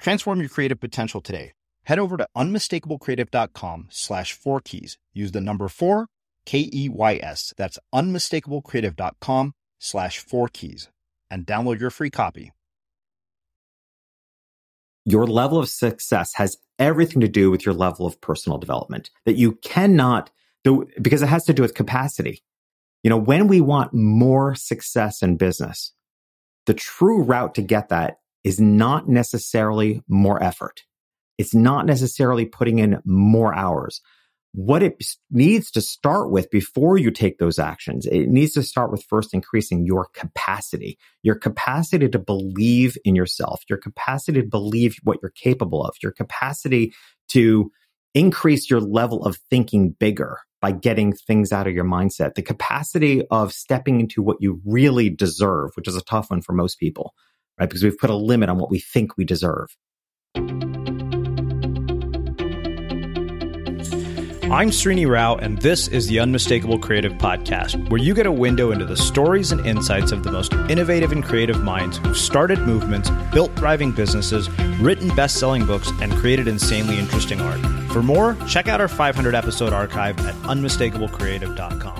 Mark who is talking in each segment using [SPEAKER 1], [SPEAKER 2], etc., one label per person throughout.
[SPEAKER 1] Transform your creative potential today. Head over to unmistakablecreative.com slash four keys. Use the number four, K E Y S. That's unmistakablecreative.com slash four keys and download your free copy.
[SPEAKER 2] Your level of success has everything to do with your level of personal development that you cannot do because it has to do with capacity. You know, when we want more success in business, the true route to get that is not necessarily more effort. It's not necessarily putting in more hours. What it needs to start with before you take those actions, it needs to start with first increasing your capacity, your capacity to believe in yourself, your capacity to believe what you're capable of, your capacity to increase your level of thinking bigger by getting things out of your mindset, the capacity of stepping into what you really deserve, which is a tough one for most people right? Because we've put a limit on what we think we deserve.
[SPEAKER 1] I'm Srini Rao, and this is the Unmistakable Creative Podcast, where you get a window into the stories and insights of the most innovative and creative minds who've started movements, built thriving businesses, written best selling books, and created insanely interesting art. For more, check out our 500 episode archive at unmistakablecreative.com.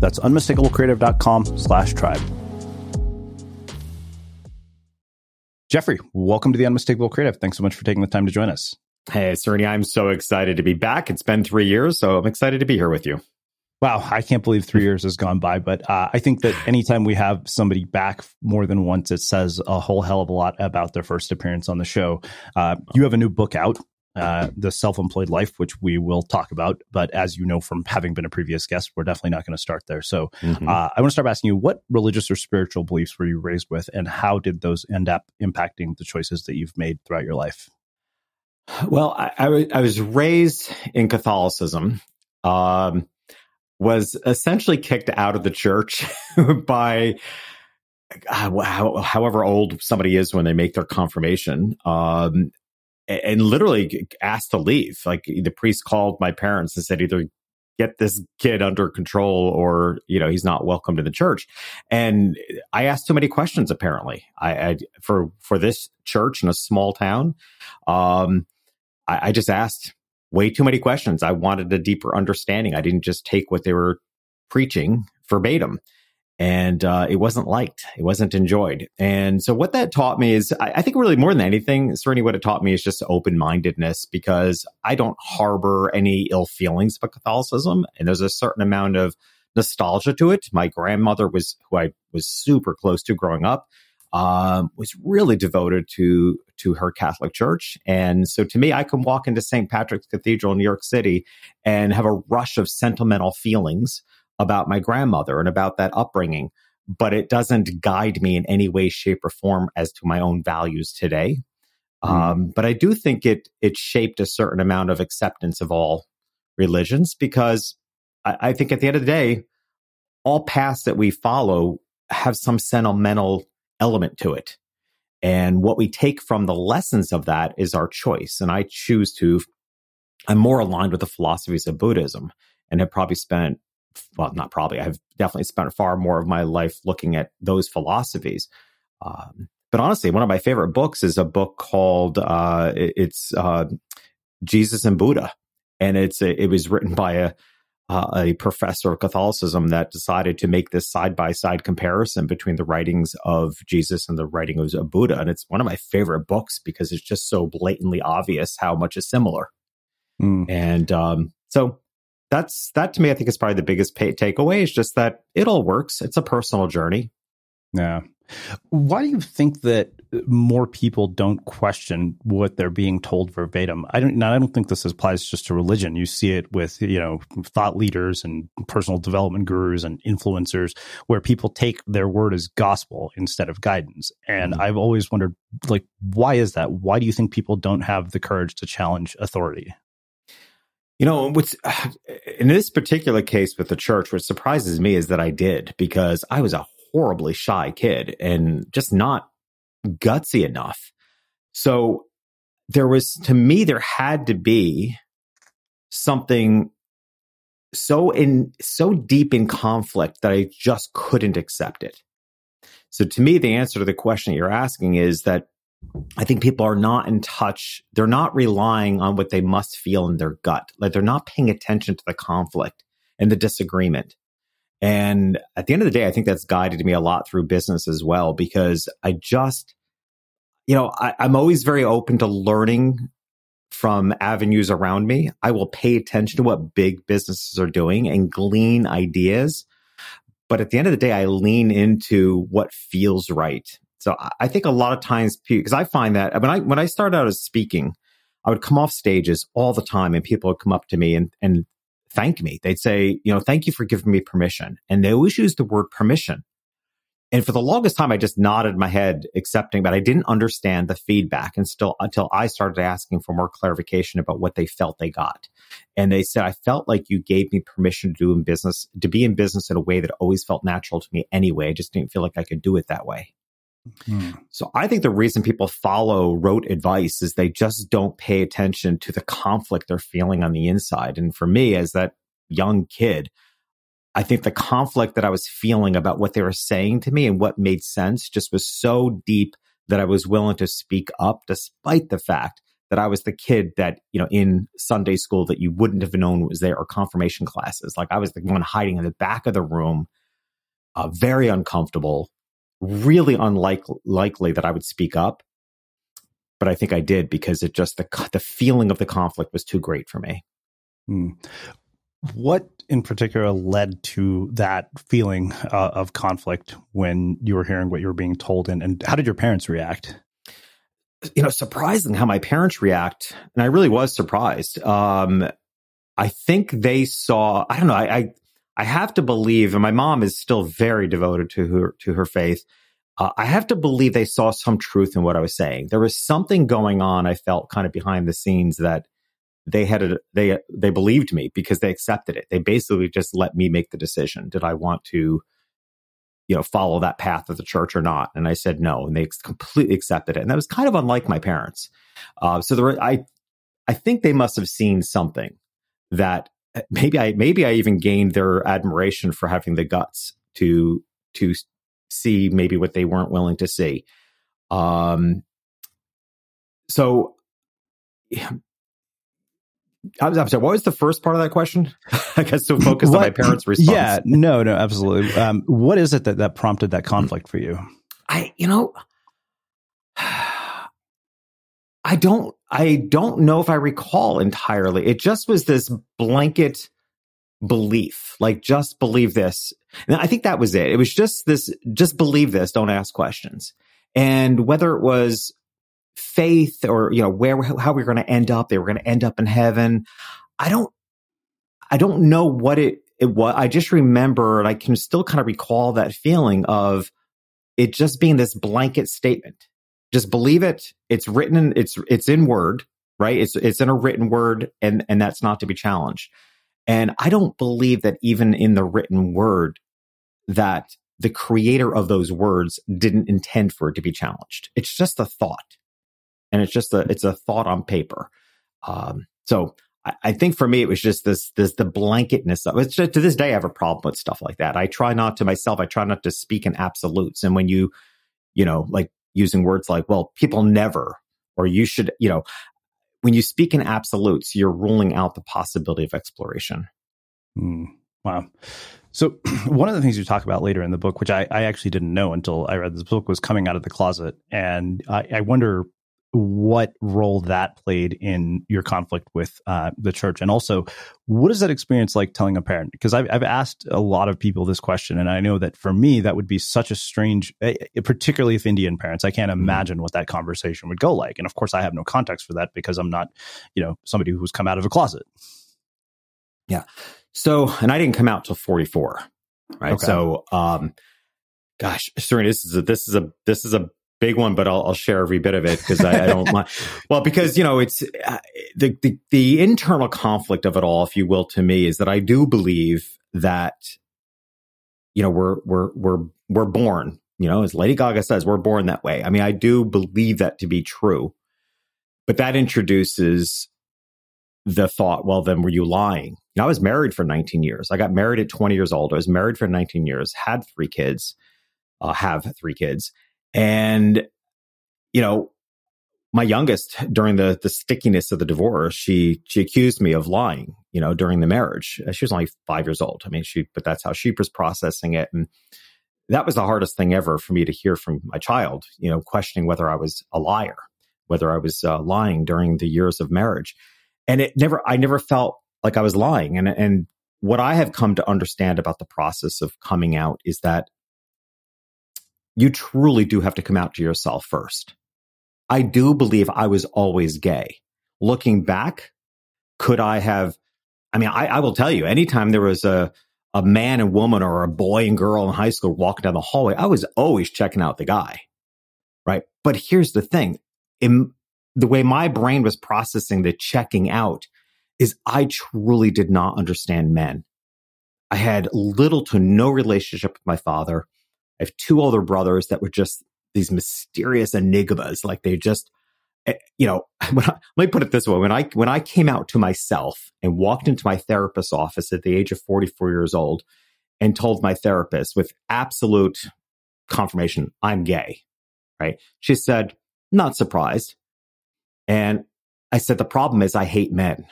[SPEAKER 1] that's unmistakablecreative.com slash tribe. Jeffrey, welcome to the Unmistakable Creative. Thanks so much for taking the time to join us.
[SPEAKER 2] Hey, Srini, I'm so excited to be back. It's been three years, so I'm excited to be here with you.
[SPEAKER 1] Wow, I can't believe three years has gone by, but uh, I think that anytime we have somebody back more than once, it says a whole hell of a lot about their first appearance on the show. Uh, you have a new book out, uh, the self-employed life, which we will talk about. But as you know from having been a previous guest, we're definitely not going to start there. So mm-hmm. uh, I want to start by asking you, what religious or spiritual beliefs were you raised with, and how did those end up impacting the choices that you've made throughout your life?
[SPEAKER 2] Well, I, I, w- I was raised in Catholicism. Um, was essentially kicked out of the church by uh, however old somebody is when they make their confirmation. Um, and literally asked to leave. Like the priest called my parents and said, either get this kid under control or, you know, he's not welcome to the church. And I asked too many questions, apparently. I, I for, for this church in a small town, um, I, I just asked way too many questions. I wanted a deeper understanding. I didn't just take what they were preaching verbatim and uh, it wasn't liked. It wasn't enjoyed. And so what that taught me is, I, I think really more than anything, certainly what it taught me is just open mindedness because I don't harbor any ill feelings about Catholicism. And there's a certain amount of nostalgia to it. My grandmother was, who I was super close to growing up, um, was really devoted to to her Catholic Church, and so to me, I can walk into St. Patrick's Cathedral in New York City and have a rush of sentimental feelings about my grandmother and about that upbringing, but it doesn't guide me in any way, shape, or form as to my own values today. Mm. Um, but I do think it it shaped a certain amount of acceptance of all religions because I, I think at the end of the day, all paths that we follow have some sentimental element to it. And what we take from the lessons of that is our choice. And I choose to, I'm more aligned with the philosophies of Buddhism and have probably spent, well, not probably, I've definitely spent far more of my life looking at those philosophies. Um, but honestly, one of my favorite books is a book called, uh, it's, uh, Jesus and Buddha. And it's, a, it was written by a, uh, a professor of Catholicism that decided to make this side by side comparison between the writings of Jesus and the writings of Buddha. And it's one of my favorite books because it's just so blatantly obvious how much is similar. Mm. And um, so that's that to me, I think is probably the biggest pay- takeaway is just that it all works. It's a personal journey.
[SPEAKER 1] Yeah. Why do you think that more people don't question what they're being told verbatim? I don't. Now, I don't think this applies just to religion. You see it with you know thought leaders and personal development gurus and influencers, where people take their word as gospel instead of guidance. And mm-hmm. I've always wondered, like, why is that? Why do you think people don't have the courage to challenge authority?
[SPEAKER 2] You know, what's in this particular case with the church, what surprises me is that I did because I was a horribly shy kid and just not gutsy enough. So there was, to me, there had to be something so in so deep in conflict that I just couldn't accept it. So to me, the answer to the question that you're asking is that I think people are not in touch. They're not relying on what they must feel in their gut. Like they're not paying attention to the conflict and the disagreement. And at the end of the day, I think that's guided me a lot through business as well, because I just, you know, I, I'm always very open to learning from avenues around me. I will pay attention to what big businesses are doing and glean ideas. But at the end of the day, I lean into what feels right. So I think a lot of times, because I find that when I when I started out as speaking, I would come off stages all the time, and people would come up to me and and thank me. They'd say, you know, thank you for giving me permission. And they always use the word permission. And for the longest time, I just nodded my head, accepting, but I didn't understand the feedback and still until I started asking for more clarification about what they felt they got. And they said, I felt like you gave me permission to do in business, to be in business in a way that always felt natural to me anyway. I just didn't feel like I could do it that way. Hmm. So I think the reason people follow rote advice is they just don't pay attention to the conflict they're feeling on the inside. And for me, as that young kid, I think the conflict that I was feeling about what they were saying to me and what made sense just was so deep that I was willing to speak up despite the fact that I was the kid that, you know, in Sunday school that you wouldn't have known was there or confirmation classes. Like I was the one hiding in the back of the room, uh, very uncomfortable, really unlikely that I would speak up. But I think I did because it just the the feeling of the conflict was too great for me. Hmm.
[SPEAKER 1] What in particular led to that feeling uh, of conflict when you were hearing what you were being told, and, and how did your parents react?
[SPEAKER 2] You know, surprising how my parents react, and I really was surprised. Um, I think they saw. I don't know. I, I I have to believe, and my mom is still very devoted to her to her faith. Uh, I have to believe they saw some truth in what I was saying. There was something going on. I felt kind of behind the scenes that they had a, they they believed me because they accepted it. They basically just let me make the decision. Did I want to, you know, follow that path of the church or not? And I said no, and they completely accepted it. And that was kind of unlike my parents. Uh, so there, I I think they must have seen something that maybe I maybe I even gained their admiration for having the guts to to see maybe what they weren't willing to see. Um, so yeah. I'm, sorry. What was the first part of that question? I guess so focused on my parents' response.
[SPEAKER 1] Yeah, no, no, absolutely. Um, what is it that that prompted that conflict for you?
[SPEAKER 2] I, you know, I don't I don't know if I recall entirely. It just was this blanket belief, like just believe this. And I think that was it. It was just this just believe this, don't ask questions. And whether it was faith or you know where how we we're going to end up, they were going to end up in heaven. I don't I don't know what it it was. I just remember and I can still kind of recall that feeling of it just being this blanket statement just believe it. It's written in, it's, it's in word, right? It's, it's in a written word and, and that's not to be challenged. And I don't believe that even in the written word that the creator of those words didn't intend for it to be challenged. It's just a thought. And it's just a, it's a thought on paper. Um, so I, I, think for me, it was just this, this, the blanketness of it. Just, to this day, I have a problem with stuff like that. I try not to myself, I try not to speak in absolutes. And when you, you know, like using words like, well, people never, or you should, you know, when you speak in absolutes, you're ruling out the possibility of exploration.
[SPEAKER 1] Mm, wow. So one of the things you talk about later in the book, which I, I, actually didn't know until I read this book, was coming out of the closet, and I, I wonder what role that played in your conflict with uh, the church, and also what is that experience like telling a parent? Because I've, I've asked a lot of people this question, and I know that for me that would be such a strange, eh, eh, particularly if Indian parents. I can't mm-hmm. imagine what that conversation would go like, and of course, I have no context for that because I'm not, you know, somebody who's come out of a closet.
[SPEAKER 2] Yeah. So, and I didn't come out till 44. Right. Okay. So, um, gosh, Srini, this is a, this is a, this is a big one, but I'll, I'll share every bit of it because I, I, don't mind. Well, because, you know, it's uh, the, the, the internal conflict of it all, if you will, to me is that I do believe that, you know, we're, we're, we're, we're born, you know, as Lady Gaga says, we're born that way. I mean, I do believe that to be true, but that introduces the thought, well, then were you lying? You know, I was married for 19 years. I got married at 20 years old. I was married for 19 years, had three kids, uh, have three kids. And, you know, my youngest during the the stickiness of the divorce, she she accused me of lying, you know, during the marriage. She was only five years old. I mean, she but that's how she was processing it. And that was the hardest thing ever for me to hear from my child, you know, questioning whether I was a liar, whether I was uh, lying during the years of marriage and it never i never felt like i was lying and and what i have come to understand about the process of coming out is that you truly do have to come out to yourself first i do believe i was always gay looking back could i have i mean i, I will tell you anytime there was a a man and woman or a boy and girl in high school walking down the hallway i was always checking out the guy right but here's the thing in, the way my brain was processing the checking out is I truly did not understand men. I had little to no relationship with my father. I have two older brothers that were just these mysterious enigmas. Like they just, eh, you know, I, let me put it this way. When I, when I came out to myself and walked into my therapist's office at the age of 44 years old and told my therapist with absolute confirmation, I'm gay, right? She said, not surprised. And I said, the problem is I hate men.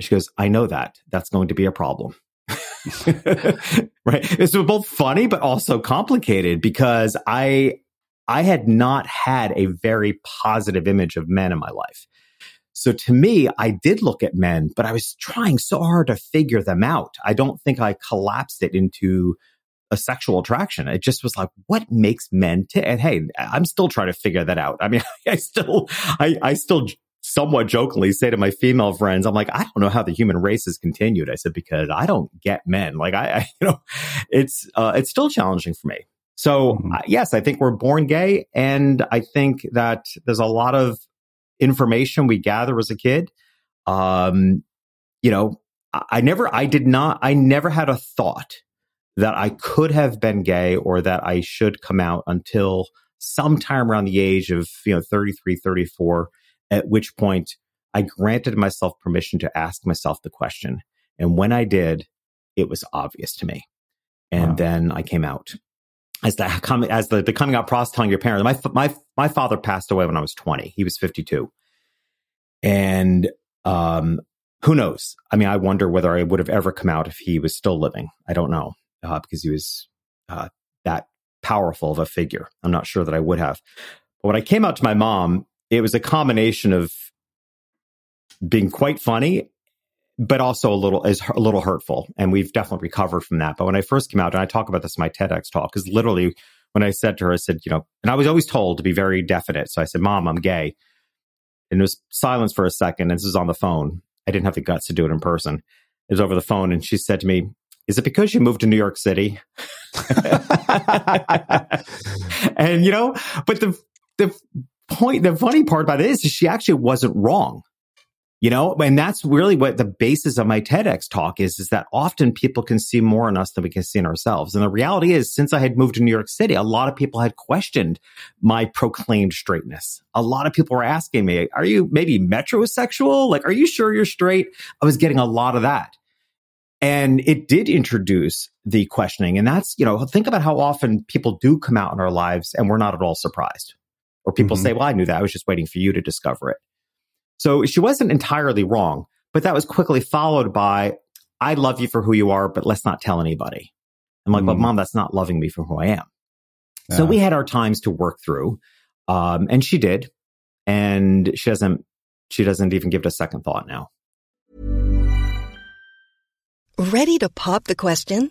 [SPEAKER 2] She goes, I know that. That's going to be a problem. right. It's both funny, but also complicated because I, I had not had a very positive image of men in my life. So to me, I did look at men, but I was trying so hard to figure them out. I don't think I collapsed it into a sexual attraction. It just was like, what makes men tick? And hey, I'm still trying to figure that out. I mean, I still, I, I still somewhat jokingly say to my female friends, I'm like, I don't know how the human race has continued. I said, because I don't get men. Like I, I you know, it's, uh, it's still challenging for me. So mm-hmm. uh, yes, I think we're born gay. And I think that there's a lot of information we gather as a kid. Um, you know, I, I never, I did not, I never had a thought that I could have been gay or that I should come out until sometime around the age of, you know, 33, 34, at which point I granted myself permission to ask myself the question. And when I did, it was obvious to me. And wow. then I came out. As the coming as the, the coming out process telling your parents, my my my father passed away when I was 20. He was 52. And um who knows? I mean, I wonder whether I would have ever come out if he was still living. I don't know uh, because he was uh, that powerful of a figure. I'm not sure that I would have. But when I came out to my mom, it was a combination of being quite funny, but also a little is a little hurtful. And we've definitely recovered from that. But when I first came out, and I talk about this in my TEDx talk, because literally when I said to her, I said, you know, and I was always told to be very definite. So I said, Mom, I'm gay. And it was silence for a second. And this is on the phone. I didn't have the guts to do it in person. It was over the phone. And she said to me, is it because you moved to New York City? and you know, but the the point, the funny part about it is, is she actually wasn't wrong. You know, and that's really what the basis of my TEDx talk is, is that often people can see more in us than we can see in ourselves. And the reality is, since I had moved to New York City, a lot of people had questioned my proclaimed straightness. A lot of people were asking me, are you maybe metrosexual? Like, are you sure you're straight? I was getting a lot of that. And it did introduce the questioning. And that's, you know, think about how often people do come out in our lives and we're not at all surprised. Or people mm-hmm. say, well, I knew that. I was just waiting for you to discover it. So she wasn't entirely wrong, but that was quickly followed by, I love you for who you are, but let's not tell anybody. I'm like, mm. but mom, that's not loving me for who I am. Yeah. So we had our times to work through. Um, and she did. And she doesn't, she doesn't even give it a second thought now.
[SPEAKER 3] Ready to pop the question?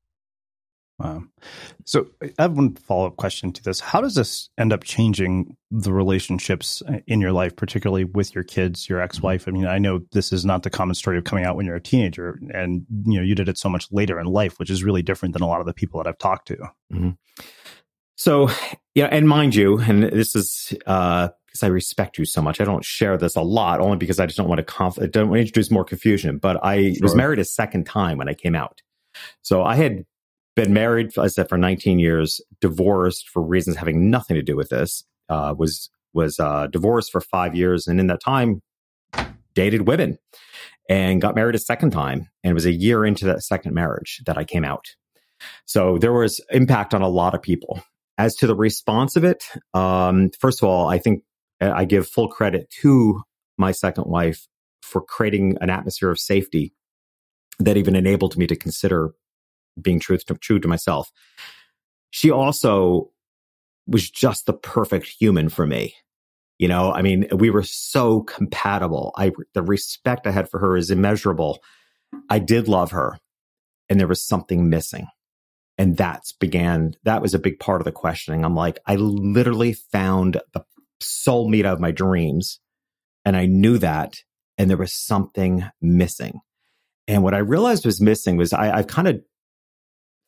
[SPEAKER 4] Wow. So I have one follow up question to this. How does this end up changing the relationships in your life, particularly with your kids, your ex wife? I mean, I know this is not the common story of coming out when you're a teenager, and you know you did it so much later in life, which is really different than a lot of the people that I've talked to. Mm-hmm.
[SPEAKER 2] So, yeah, and mind you, and this is uh, because I respect you so much. I don't share this a lot, only because I just don't want to conf- don't want to introduce more confusion. But I sure. was married a second time when I came out, so I had been married, I said, for 19 years, divorced for reasons having nothing to do with this. Uh, was was uh, divorced for five years, and in that time, dated women, and got married a second time. And it was a year into that second marriage that I came out. So there was impact on a lot of people. As to the response of it, um, first of all, I think I give full credit to my second wife for creating an atmosphere of safety that even enabled me to consider being true to, true to myself. She also was just the perfect human for me. You know, I mean, we were so compatible. I, the respect I had for her is immeasurable. I did love her and there was something missing. And that's began, that was a big part of the questioning. I'm like, I literally found the soulmate of my dreams and I knew that and there was something missing. And what I realized was missing was I, I've kind of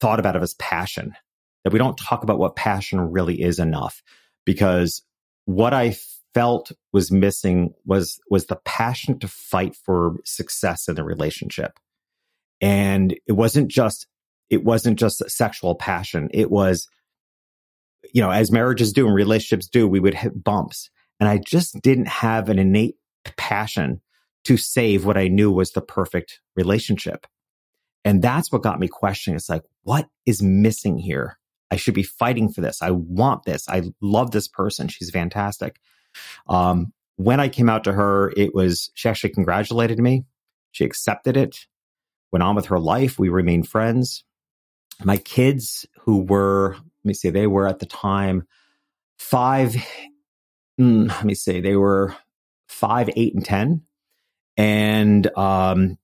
[SPEAKER 2] thought about it as passion that we don't talk about what passion really is enough because what I felt was missing was was the passion to fight for success in the relationship. And it wasn't just it wasn't just sexual passion. It was you know, as marriages do and relationships do, we would hit bumps. And I just didn't have an innate passion to save what I knew was the perfect relationship. And that's what got me questioning. It's like, what is missing here? I should be fighting for this. I want this. I love this person. She's fantastic. Um, when I came out to her, it was, she actually congratulated me. She accepted it, went on with her life. We remained friends. My kids, who were, let me see, they were at the time five, mm, let me see, they were five, eight, and 10. And um,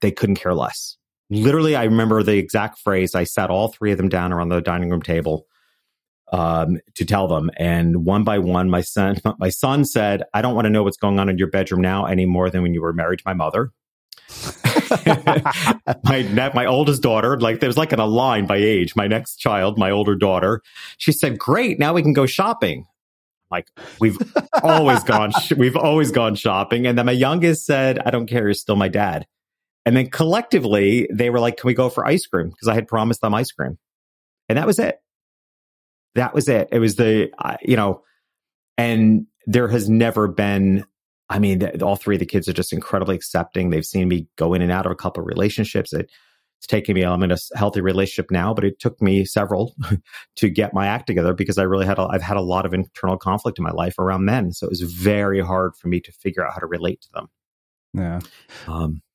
[SPEAKER 2] they couldn't care less. Literally, I remember the exact phrase. I sat all three of them down around the dining room table um, to tell them. And one by one, my son, my son said, "I don't want to know what's going on in your bedroom now any more than when you were married to my mother." my my oldest daughter, like there was like an a line by age. My next child, my older daughter, she said, "Great, now we can go shopping." Like we've always gone, we've always gone shopping. And then my youngest said, "I don't care, you're still my dad." And then collectively, they were like, "Can we go for ice cream?" Because I had promised them ice cream, and that was it that was it. It was the, uh, you know, and there has never been, I mean, all three of the kids are just incredibly accepting. They've seen me go in and out of a couple of relationships. It, it's taken me, I'm in a healthy relationship now, but it took me several to get my act together because I really had, a, I've had a lot of internal conflict in my life around men. So it was very hard for me to figure out how to relate to them.
[SPEAKER 4] Yeah.
[SPEAKER 2] Um, yeah.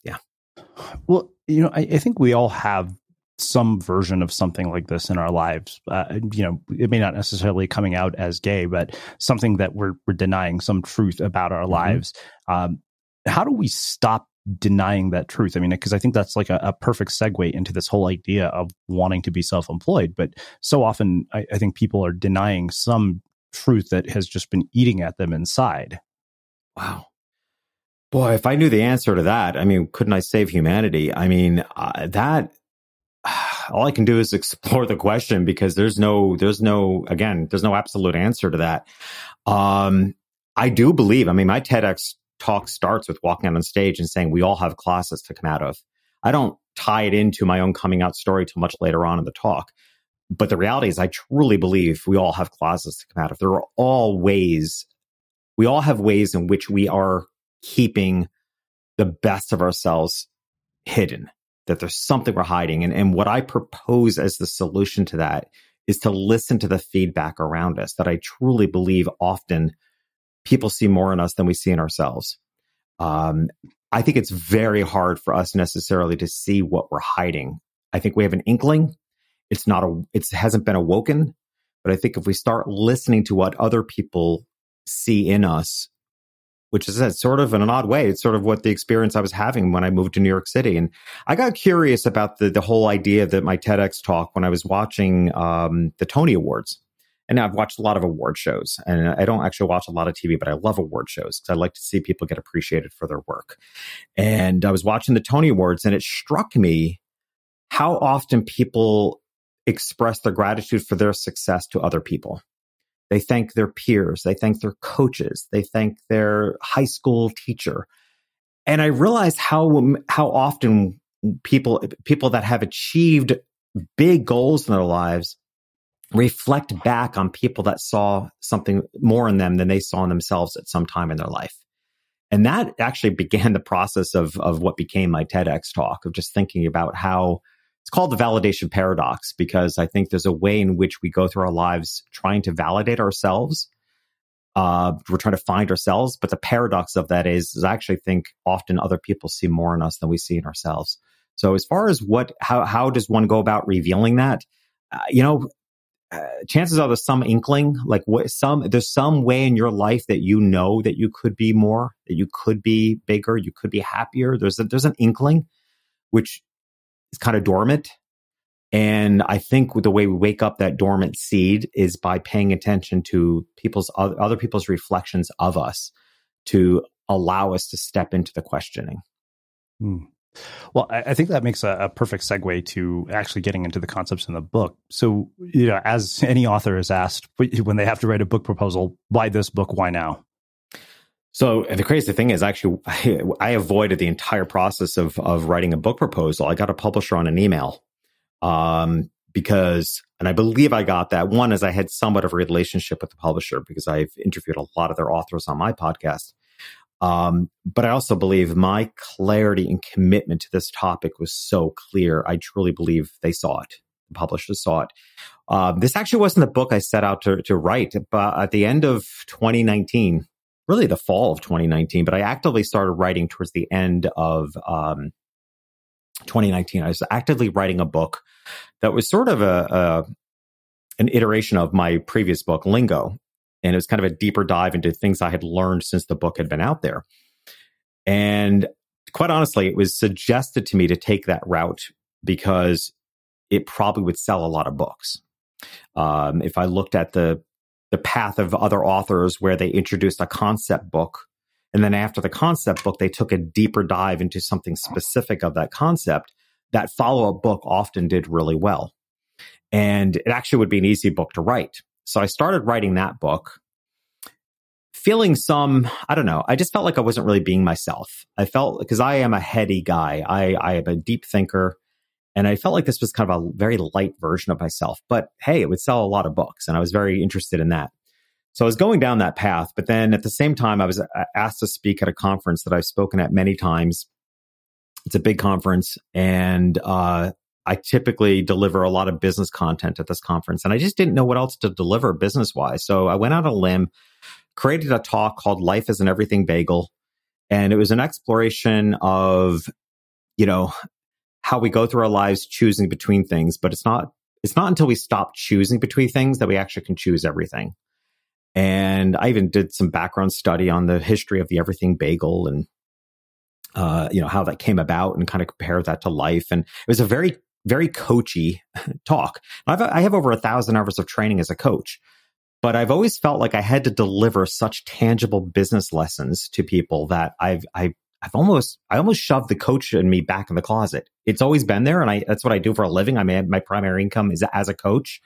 [SPEAKER 4] Well, you know, I, I think we all have some version of something like this in our lives. Uh, you know, it may not necessarily coming out as gay, but something that we're, we're denying some truth about our mm-hmm. lives. Um, how do we stop denying that truth? I mean, because I think that's like a, a, perfect segue into this whole idea of wanting to be self employed. But so often, I, I think people are denying some truth that has just been eating at them inside.
[SPEAKER 2] Wow. Boy, if I knew the answer to that, I mean, couldn't I save humanity? I mean, uh, that all I can do is explore the question because there's no, there's no, again, there's no absolute answer to that. Um, I do believe, I mean, my TEDx talk starts with walking out on stage and saying we all have closets to come out of. I don't tie it into my own coming out story till much later on in the talk. But the reality is, I truly believe we all have closets to come out of. There are all ways, we all have ways in which we are keeping the best of ourselves hidden that there's something we're hiding. And, and what I propose as the solution to that is to listen to the feedback around us that I truly believe often people see more in us than we see in ourselves. Um, I think it's very hard for us necessarily to see what we're hiding. I think we have an inkling. It's not a, it hasn't been awoken, but I think if we start listening to what other people see in us, which is sort of in an odd way. It's sort of what the experience I was having when I moved to New York City. And I got curious about the, the whole idea that my TEDx talk when I was watching um, the Tony Awards. And I've watched a lot of award shows and I don't actually watch a lot of TV, but I love award shows because I like to see people get appreciated for their work. And I was watching the Tony Awards and it struck me how often people express their gratitude for their success to other people. They thank their peers. They thank their coaches. They thank their high school teacher. And I realized how, how often people, people that have achieved big goals in their lives reflect back on people that saw something more in them than they saw in themselves at some time in their life. And that actually began the process of, of what became my TEDx talk of just thinking about how it's called the validation paradox because I think there's a way in which we go through our lives trying to validate ourselves Uh, we're trying to find ourselves, but the paradox of that is, is I actually think often other people see more in us than we see in ourselves. So as far as what, how, how does one go about revealing that? Uh, you know, uh, chances are there's some inkling, like what some, there's some way in your life that you know that you could be more, that you could be bigger, you could be happier. There's a, there's an inkling, which is kind of dormant. And I think the way we wake up that dormant seed is by paying attention to people's other people's reflections of us to allow us to step into the questioning.
[SPEAKER 4] Hmm. Well, I, think that makes a, a, perfect segue to actually getting into the concepts in the book. So, you know, as any author is asked when they have to write a book proposal, why this book? Why now?
[SPEAKER 2] So the crazy thing is, actually, I, I avoided the entire process of of writing a book proposal. I got a publisher on an email um, because, and I believe I got that one as I had somewhat of a relationship with the publisher because I've interviewed a lot of their authors on my podcast. Um, but I also believe my clarity and commitment to this topic was so clear. I truly believe they saw it. The publishers saw it. Um, this actually wasn't the book I set out to, to write, but at the end of 2019, really the fall of 2019, but I actively started writing towards the end of um, 2019. I was actively writing a book that was sort of a, a an iteration of my previous book, Lingo, and it was kind of a deeper dive into things I had learned since the book had been out there. And quite honestly, it was suggested to me to take that route because it probably would sell a lot of books. Um, if I looked at the the path of other authors where they introduced a concept book, and then after the concept book, they took a deeper dive into something specific of that concept. That follow up book often did really well, and it actually would be an easy book to write. So I started writing that book, feeling some, I don't know, I just felt like I wasn't really being myself. I felt because I am a heady guy, I, I am a deep thinker. And I felt like this was kind of a very light version of myself. But hey, it would sell a lot of books. And I was very interested in that. So I was going down that path. But then at the same time, I was uh, asked to speak at a conference that I've spoken at many times. It's a big conference. And uh, I typically deliver a lot of business content at this conference, and I just didn't know what else to deliver business wise. So I went out on a limb, created a talk called Life is an Everything Bagel. And it was an exploration of, you know, how we go through our lives choosing between things, but it's not, it's not until we stop choosing between things that we actually can choose everything. And I even did some background study on the history of the everything bagel and uh, you know, how that came about and kind of compare that to life. And it was a very very coachy talk. I've, I have over a thousand hours of training as a coach, but I've always felt like I had to deliver such tangible business lessons to people that I've, I've, I've almost, I almost shoved the coach in me back in the closet. It's always been there. And I, that's what I do for a living. I mean, my primary income is as a coach.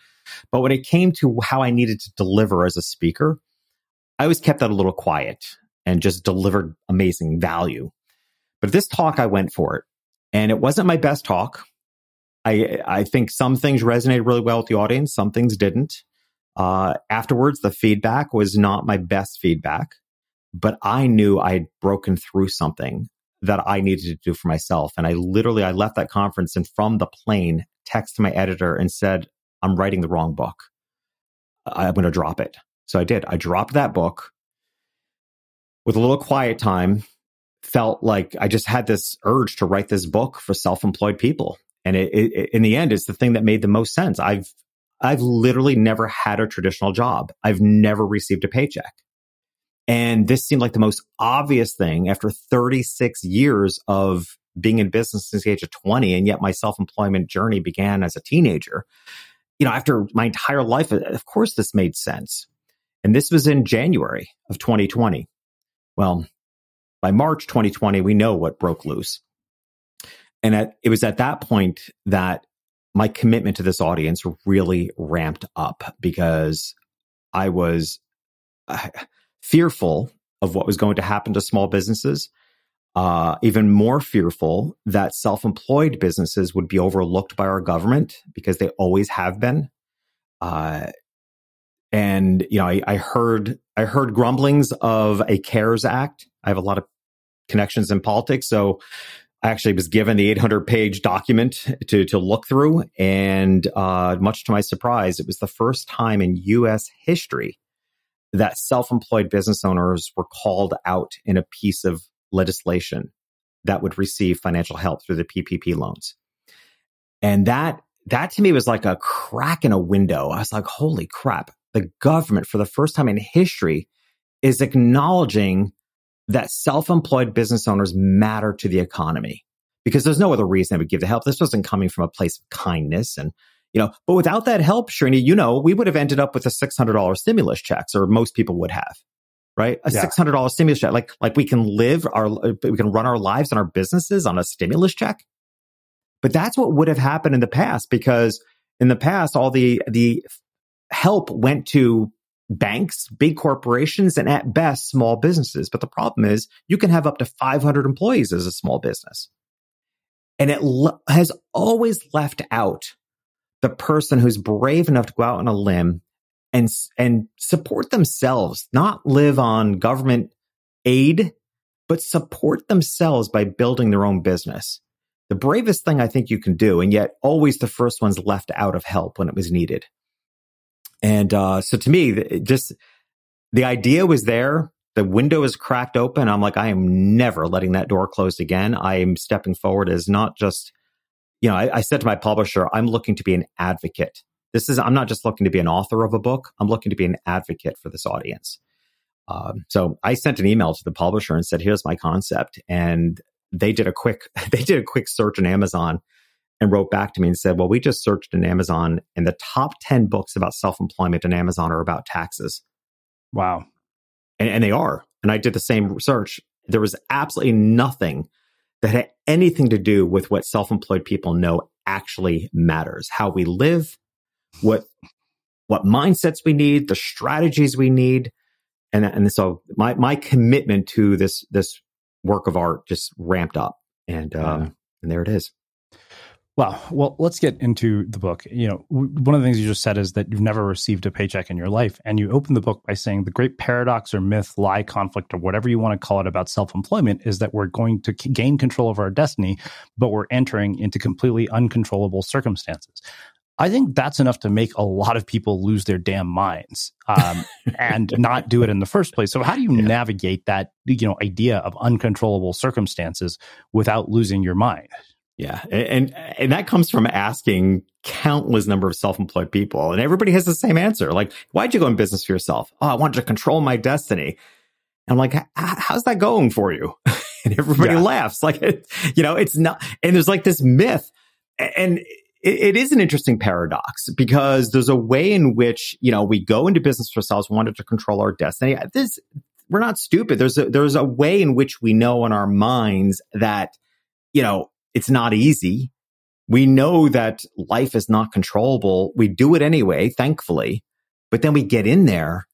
[SPEAKER 2] But when it came to how I needed to deliver as a speaker, I always kept that a little quiet and just delivered amazing value. But this talk, I went for it. And it wasn't my best talk. I I think some things resonated really well with the audience, some things didn't. Uh, afterwards, the feedback was not my best feedback, but I knew I had broken through something that I needed to do for myself. And I literally I left that conference and from the plane texted my editor and said, "I'm writing the wrong book. I'm going to drop it." So I did. I dropped that book with a little quiet time. Felt like I just had this urge to write this book for self-employed people and it, it, in the end, it's the thing that made the most sense. I've, I've literally never had a traditional job. I've never received a paycheck. And this seemed like the most obvious thing after 36 years of being in business since the age of 20. And yet my self-employment journey began as a teenager. You know, after my entire life, of course, this made sense. And this was in January of 2020. Well, by March 2020, we know what broke loose. And at, it was at that point that my commitment to this audience really ramped up because I was uh, fearful of what was going to happen to small businesses. Uh, even more fearful that self-employed businesses would be overlooked by our government because they always have been. Uh, and you know, I, I heard I heard grumblings of a CARES Act. I have a lot of connections in politics, so I actually was given the 800 page document to, to look through. And uh, much to my surprise, it was the first time in US history that self-employed business owners were called out in a piece of legislation that would receive financial help through the PPP loans. And that that to me was like a crack in a window. I was like, holy crap. The government for the first time in history is acknowledging that self-employed business owners matter to the economy because there's no other reason they would give the help. This wasn't coming from a place of kindness and you know, but without that help, Srini, you know, we would have ended up with a $600 stimulus checks or most people would have, right? A yeah. $600 stimulus check. Like, like we can live our, we can run our lives and our businesses on a stimulus check. But that's what would have happened in the past because in the past, all the, the help went to banks, big corporations, and at best small businesses. But the problem is you can have up to 500 employees as a small business. And it has always left out the person who's brave enough to go out on a limb and, and support themselves, not live on government aid, but support themselves by building their own business. The bravest thing I think you can do, and yet always the first ones left out of help when it was needed. And uh, so to me, just the idea was there. The window is cracked open. I'm like, I am never letting that door close again. I am stepping forward as not just you know, I, I said to my publisher, I'm looking to be an advocate. This is, I'm not just looking to be an author of a book. I'm looking to be an advocate for this audience. Um, so I sent an email to the publisher and said, here's my concept. And they did a quick, they did a quick search on Amazon and wrote back to me and said, well, we just searched in Amazon and the top 10 books about self-employment in Amazon are about taxes.
[SPEAKER 4] Wow.
[SPEAKER 2] And, and they are. And I did the same research. There was absolutely nothing that had anything to do with what self-employed people know actually matters. How we live, what what mindsets we need, the strategies we need. And, and so my, my commitment to this, this work of art just ramped up and, um, and there it is.
[SPEAKER 4] Well, well, let's get into the book. You know, one of the things you just said is that you've never received a paycheck in your life, and you open the book by saying the great paradox or myth, lie, conflict, or whatever you want to call it about self-employment is that we're going to gain control of our destiny, but we're entering into completely uncontrollable circumstances. I think that's enough to make a lot of people lose their damn minds um, and not do it in the first place. So, how do you yeah. navigate that, you know, idea of uncontrollable circumstances without losing your mind?
[SPEAKER 2] Yeah. And, and that comes from asking countless number of self-employed people and everybody has the same answer. Like, why'd you go in business for yourself? Oh, I wanted to control my destiny. And I'm like, how's that going for you? and everybody yeah. laughs. Like, you know, it's not, and there's like this myth and it, it is an interesting paradox because there's a way in which, you know, we go into business for ourselves, wanted to control our destiny. This, we're not stupid. There's a, there's a way in which we know in our minds that, you know, it's not easy. We know that life is not controllable. We do it anyway, thankfully. But then we get in there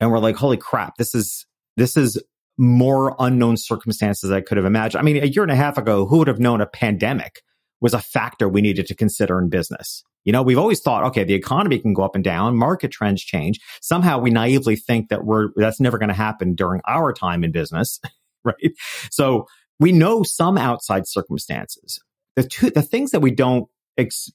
[SPEAKER 2] and we're like, holy crap, this is, this is more unknown circumstances I could have imagined. I mean, a year and a half ago, who would have known a pandemic was a factor we needed to consider in business? You know, we've always thought, okay, the economy can go up and down, market trends change. Somehow we naively think that we're, that's never going to happen during our time in business, right? So we know some outside circumstances. The two, the things that we don't ex-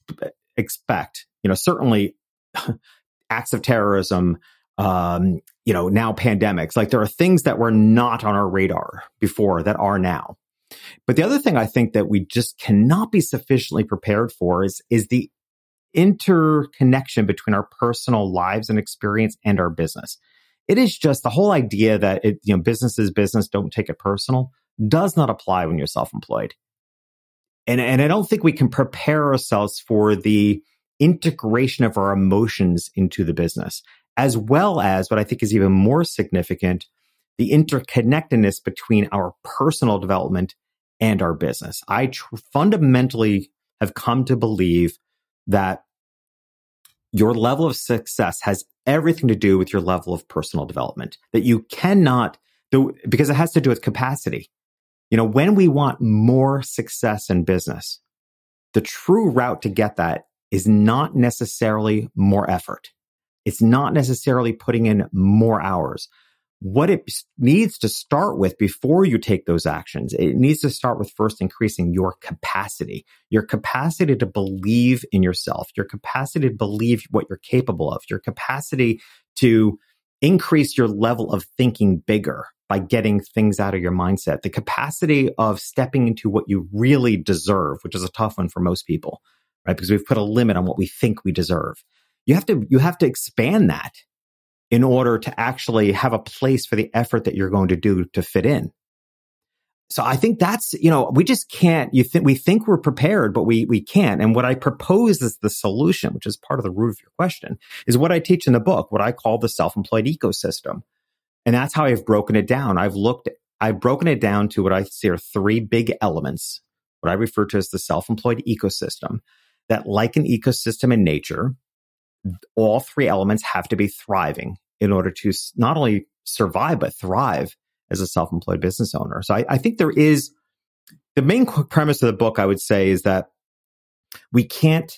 [SPEAKER 2] expect, you know, certainly acts of terrorism, um, you know, now pandemics, like there are things that were not on our radar before that are now. But the other thing I think that we just cannot be sufficiently prepared for is, is the interconnection between our personal lives and experience and our business. It is just the whole idea that it, you know, business is business, don't take it personal does not apply when you're self-employed. And, and I don't think we can prepare ourselves for the integration of our emotions into the business, as well as what I think is even more significant, the interconnectedness between our personal development and our business. I tr- fundamentally have come to believe that your level of success has everything to do with your level of personal development, that you cannot because it has to do with capacity. You know, when we want more success in business, the true route to get that is not necessarily more effort. It's not necessarily putting in more hours. What it needs to start with before you take those actions, it needs to start with first increasing your capacity, your capacity to believe in yourself, your capacity to believe what you're capable of, your capacity to increase your level of thinking bigger by getting things out of your mindset. The capacity of stepping into what you really deserve, which is a tough one for most people, right? Because we've put a limit on what we think we deserve. You have to, you have to expand that in order to actually have a place for the effort that you're going to do to fit in. So I think that's, you know, we just can't, you think, we think we're prepared, but we, we can't. And what I propose as the solution, which is part of the root of your question, is what I teach in the book, what I call the self-employed ecosystem. And that's how I've broken it down. I've looked, I've broken it down to what I see are three big elements, what I refer to as the self-employed ecosystem, that like an ecosystem in nature, all three elements have to be thriving in order to not only survive, but thrive as a self-employed business owner. So I, I think there is the main premise of the book, I would say, is that we can't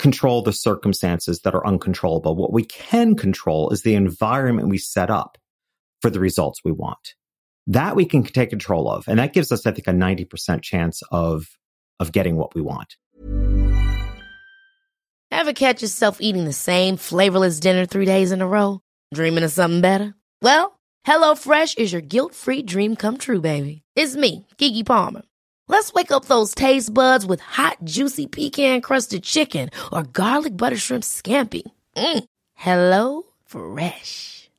[SPEAKER 2] control the circumstances that are uncontrollable. What we can control is the environment we set up for the results we want. That we can take control of. And that gives us, I think, a 90% chance of, of getting what we want.
[SPEAKER 5] Ever catch yourself eating the same flavorless dinner three days in a row? Dreaming of something better? Well, HelloFresh is your guilt-free dream come true, baby. It's me, Keke Palmer. Let's wake up those taste buds with hot, juicy pecan-crusted chicken or garlic butter shrimp scampi. Mm. Hello Fresh.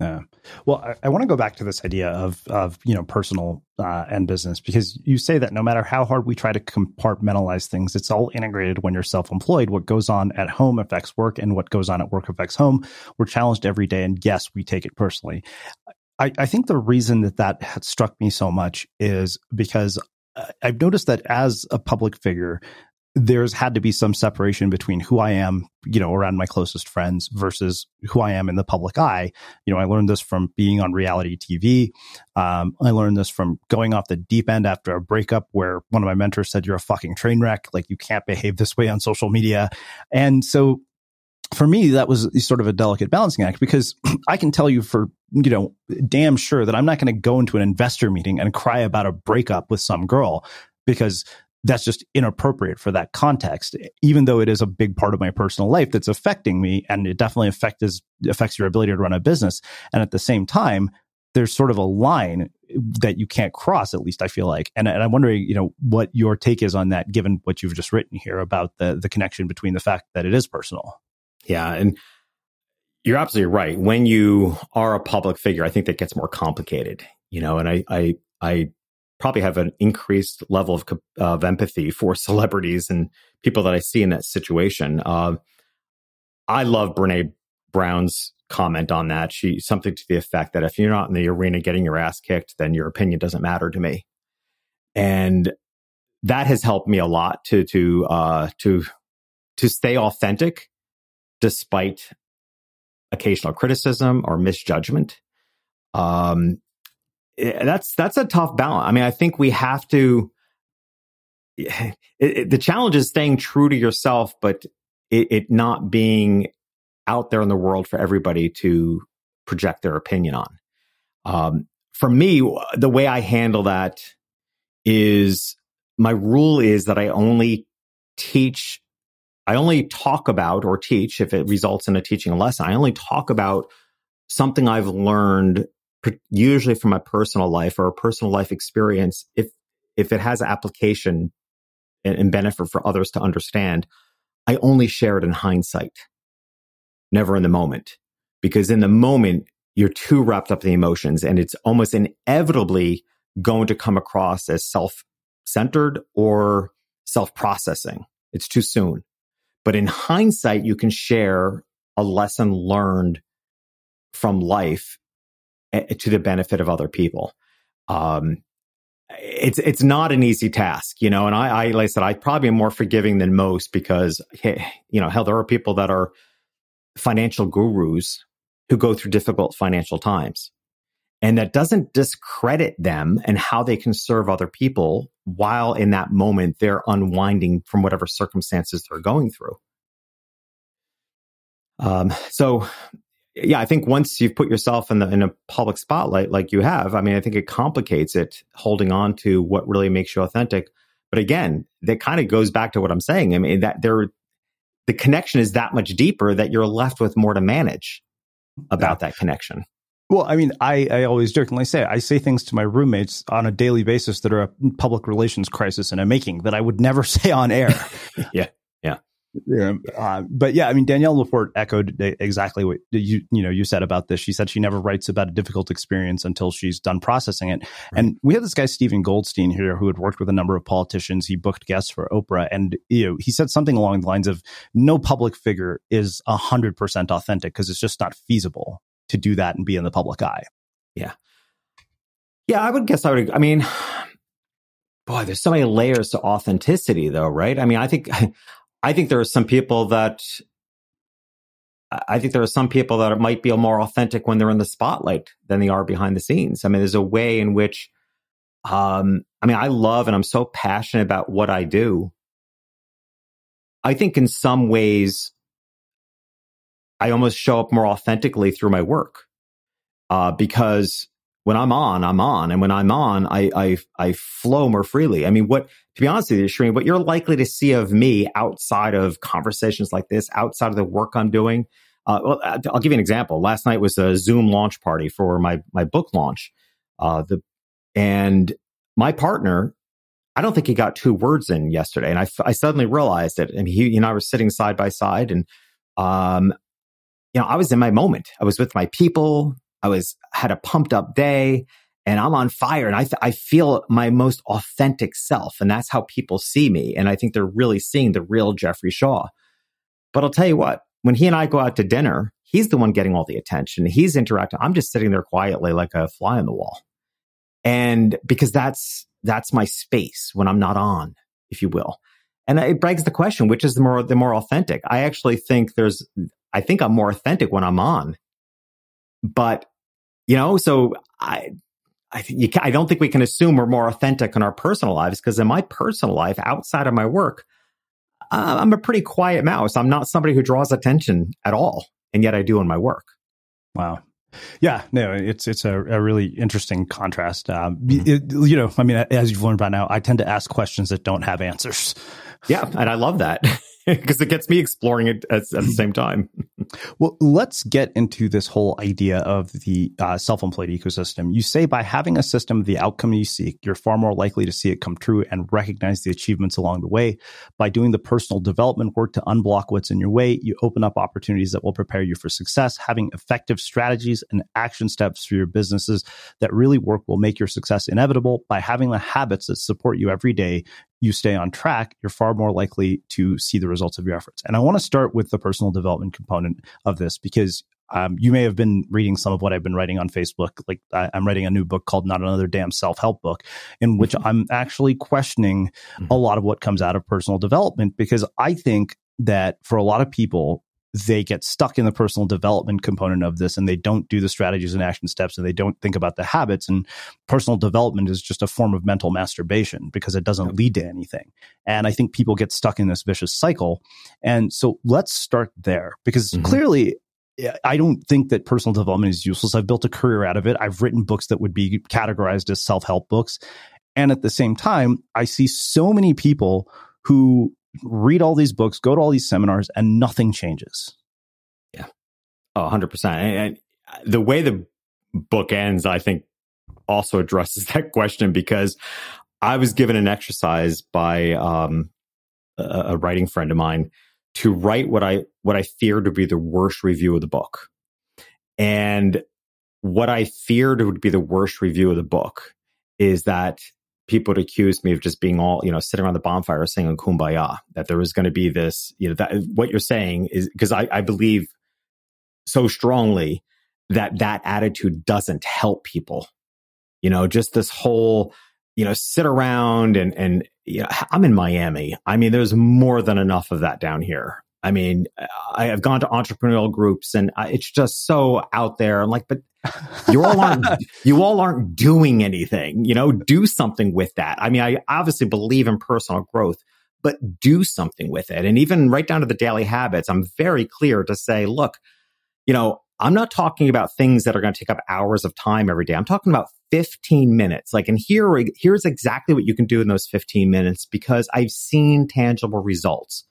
[SPEAKER 4] Yeah. Well, I, I want to go back to this idea of of you know personal uh, and business because you say that no matter how hard we try to compartmentalize things, it's all integrated when you're self-employed. What goes on at home affects work, and what goes on at work affects home. We're challenged every day, and yes, we take it personally. I, I think the reason that that struck me so much is because uh, I've noticed that as a public figure, there's had to be some separation between who I am, you know, around my closest friends versus who I am in the public eye. You know, I learned this from being on reality TV. Um, I learned this from going off the deep end after a breakup where one of my mentors said, You're a fucking train wreck. Like, you can't behave this way on social media. And so for me, that was sort of a delicate balancing act because I can tell you for, you know, damn sure that I'm not going to go into an investor meeting and cry about a breakup with some girl because that's just inappropriate for that context, even though it is a big part of my personal life that's affecting me. And it definitely affects, affects your ability to run a business. And at the same time, there's sort of a line that you can't cross, at least I feel like. And, and I'm wondering, you know, what your take is on that, given what you've just written here about the, the connection between the fact that it is personal.
[SPEAKER 2] Yeah. And you're absolutely right. When you are a public figure, I think that gets more complicated, you know, and I, I, I probably have an increased level of, of empathy for celebrities and people that I see in that situation. Uh, I love Brene Brown's comment on that. She something to the effect that if you're not in the arena getting your ass kicked, then your opinion doesn't matter to me. And that has helped me a lot to to uh, to to stay authentic despite occasional criticism or misjudgment. Um, that's that's a tough balance. I mean, I think we have to. It, it, the challenge is staying true to yourself, but it, it not being out there in the world for everybody to project their opinion on. Um, for me, the way I handle that is my rule is that I only teach I only talk about or teach if it results in a teaching lesson. I only talk about something I've learned usually from my personal life or a personal life experience if if it has application and, and benefit for others to understand. I only share it in hindsight, never in the moment. Because in the moment, you're too wrapped up in the emotions and it's almost inevitably going to come across as self centered or self processing. It's too soon. But in hindsight, you can share a lesson learned from life to the benefit of other people. Um, it's it's not an easy task, you know. And I, I, like I said, I probably am more forgiving than most because, you know, hell, there are people that are financial gurus who go through difficult financial times, and that doesn't discredit them and how they can serve other people while in that moment they're unwinding from whatever circumstances they're going through. Um, so yeah, I think once you've put yourself in the in a public spotlight like you have, I mean, I think it complicates it holding on to what really makes you authentic. But again, that kind of goes back to what I'm saying. I mean, that there the connection is that much deeper that you're left with more to manage about yeah. that connection.
[SPEAKER 4] Well, I mean, I, I always jokingly say I say things to my roommates on a daily basis that are a public relations crisis in a making that I would never say on air.
[SPEAKER 2] yeah.
[SPEAKER 4] Yeah, uh, but yeah, I mean Danielle Laporte echoed exactly what you you know you said about this. She said she never writes about a difficult experience until she's done processing it. Right. And we had this guy Stephen Goldstein here who had worked with a number of politicians. He booked guests for Oprah, and you know he said something along the lines of, "No public figure is hundred percent authentic because it's just not feasible to do that and be in the public eye."
[SPEAKER 2] Yeah, yeah, I would guess I would. I mean, boy, there's so many layers to authenticity, though, right? I mean, I think. I think there are some people that I think there are some people that might be more authentic when they're in the spotlight than they are behind the scenes. I mean, there's a way in which, um, I mean, I love and I'm so passionate about what I do. I think in some ways, I almost show up more authentically through my work, uh, because when I'm on, I'm on. And when I'm on, I, I, I flow more freely. I mean, what, to be honest with you, Srini, what you're likely to see of me outside of conversations like this, outside of the work I'm doing, uh, well, I'll give you an example. Last night was a Zoom launch party for my, my book launch. Uh, the, and my partner, I don't think he got two words in yesterday. And I, I suddenly realized it. And he, you know, I was sitting side by side and, um, you know, I was in my moment. I was with my people. I was had a pumped up day and I'm on fire and I, th- I feel my most authentic self. And that's how people see me. And I think they're really seeing the real Jeffrey Shaw. But I'll tell you what, when he and I go out to dinner, he's the one getting all the attention. He's interacting. I'm just sitting there quietly like a fly on the wall. And because that's, that's my space when I'm not on, if you will. And it begs the question, which is the more, the more authentic? I actually think there's, I think I'm more authentic when I'm on. But, you know, so I, I, you, I don't think we can assume we're more authentic in our personal lives because in my personal life, outside of my work, uh, I'm a pretty quiet mouse. I'm not somebody who draws attention at all. And yet I do in my work.
[SPEAKER 4] Wow. Yeah, no, it's it's a, a really interesting contrast. Um, mm-hmm. it, you know, I mean, as you've learned by now, I tend to ask questions that don't have answers.
[SPEAKER 2] Yeah, and I love that because it gets me exploring it at, at, the same time.
[SPEAKER 4] Well, let's get into this whole idea of the uh, self-employed ecosystem. You say by having a system, the outcome you seek, you're far more likely to see it come true and recognize the achievements along the way. By doing the personal development work to unblock what's in your way, you open up opportunities that will prepare you for success. Having effective strategies and action steps for your businesses that really work will make your success inevitable. By having the habits that support you every day, you stay on track, you're far more likely to see the results of your efforts. And I want to start with the personal development component of this because um, you may have been reading some of what I've been writing on Facebook. Like I, am writing a new book called Not Another Damn Self Help Book, in which mm-hmm. I'm actually questioning mm-hmm. a lot of what comes out of personal development because I think that for a lot of people, they get stuck in the personal development component of this and they don't do the strategies and action steps and they don't think about the habits. And personal development is just a form of mental masturbation because it doesn't lead to anything. And I think people get stuck in this vicious cycle. And so let's start there because mm-hmm. clearly I don't think that personal development is useless. I've built a career out of it. I've written books that would be categorized as self help books. And at the same time, I see so many people who read all these books, go to all these seminars, and nothing changes.
[SPEAKER 2] Yeah. Oh, 100%. And, the way the book ends, I think, also addresses that question because I was given an exercise by um, a, a writing friend of mine to write what I what I feared would be the worst review of the book. And what I feared would be the worst review of the book is that people would accuse me of just being all, you know, sitting around the bonfire singing kumbaya, that there was going to be this, you know, that what you're saying is because I, I believe so strongly that that attitude doesn't help people. You know, just this whole, you know, sit around and, and, you know, I'm in Miami. I mean, there's more than enough of that down here. I mean, I have gone to entrepreneurial groups and it's just so out there. I'm like, but you all aren't, you all aren't doing anything, you know, do something with that. I mean, I obviously believe in personal growth, but do something with it. And even right down to the daily habits, I'm very clear to say, look, you know, I'm not talking about things that are going to take up hours of time every day. I'm talking about 15 minutes. Like, and here, here's exactly what you can do in those 15 minutes because I've seen tangible results.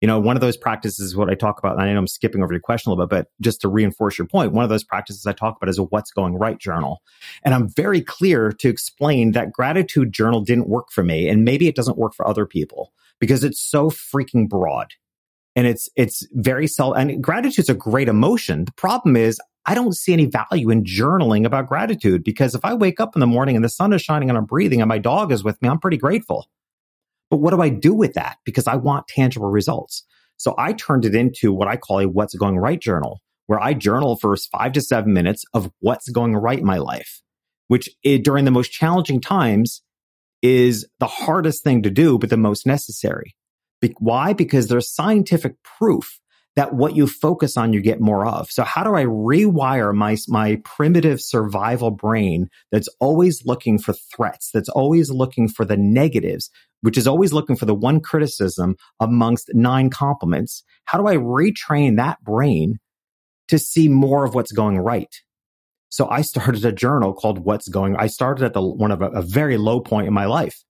[SPEAKER 2] You know, one of those practices is what I talk about. And I know I'm skipping over your question a little bit, but just to reinforce your point, one of those practices I talk about is a what's going right journal. And I'm very clear to explain that gratitude journal didn't work for me. And maybe it doesn't work for other people because it's so freaking broad. And it's, it's very self, and gratitude's a great emotion. The problem is I don't see any value in journaling about gratitude because if I wake up in the morning and the sun is shining and I'm breathing and my dog is with me, I'm pretty grateful. But what do I do with that? Because I want tangible results. So I turned it into what I call a what's going right journal, where I journal for five to seven minutes of what's going right in my life, which it, during the most challenging times is the hardest thing to do, but the most necessary. Be- why? Because there's scientific proof that what you focus on, you get more of. So how do I rewire my, my primitive survival brain that's always looking for threats, that's always looking for the negatives, which is always looking for the one criticism amongst nine compliments? How do I retrain that brain to see more of what's going right? So I started a journal called What's Going. I started at the one of a, a very low point in my life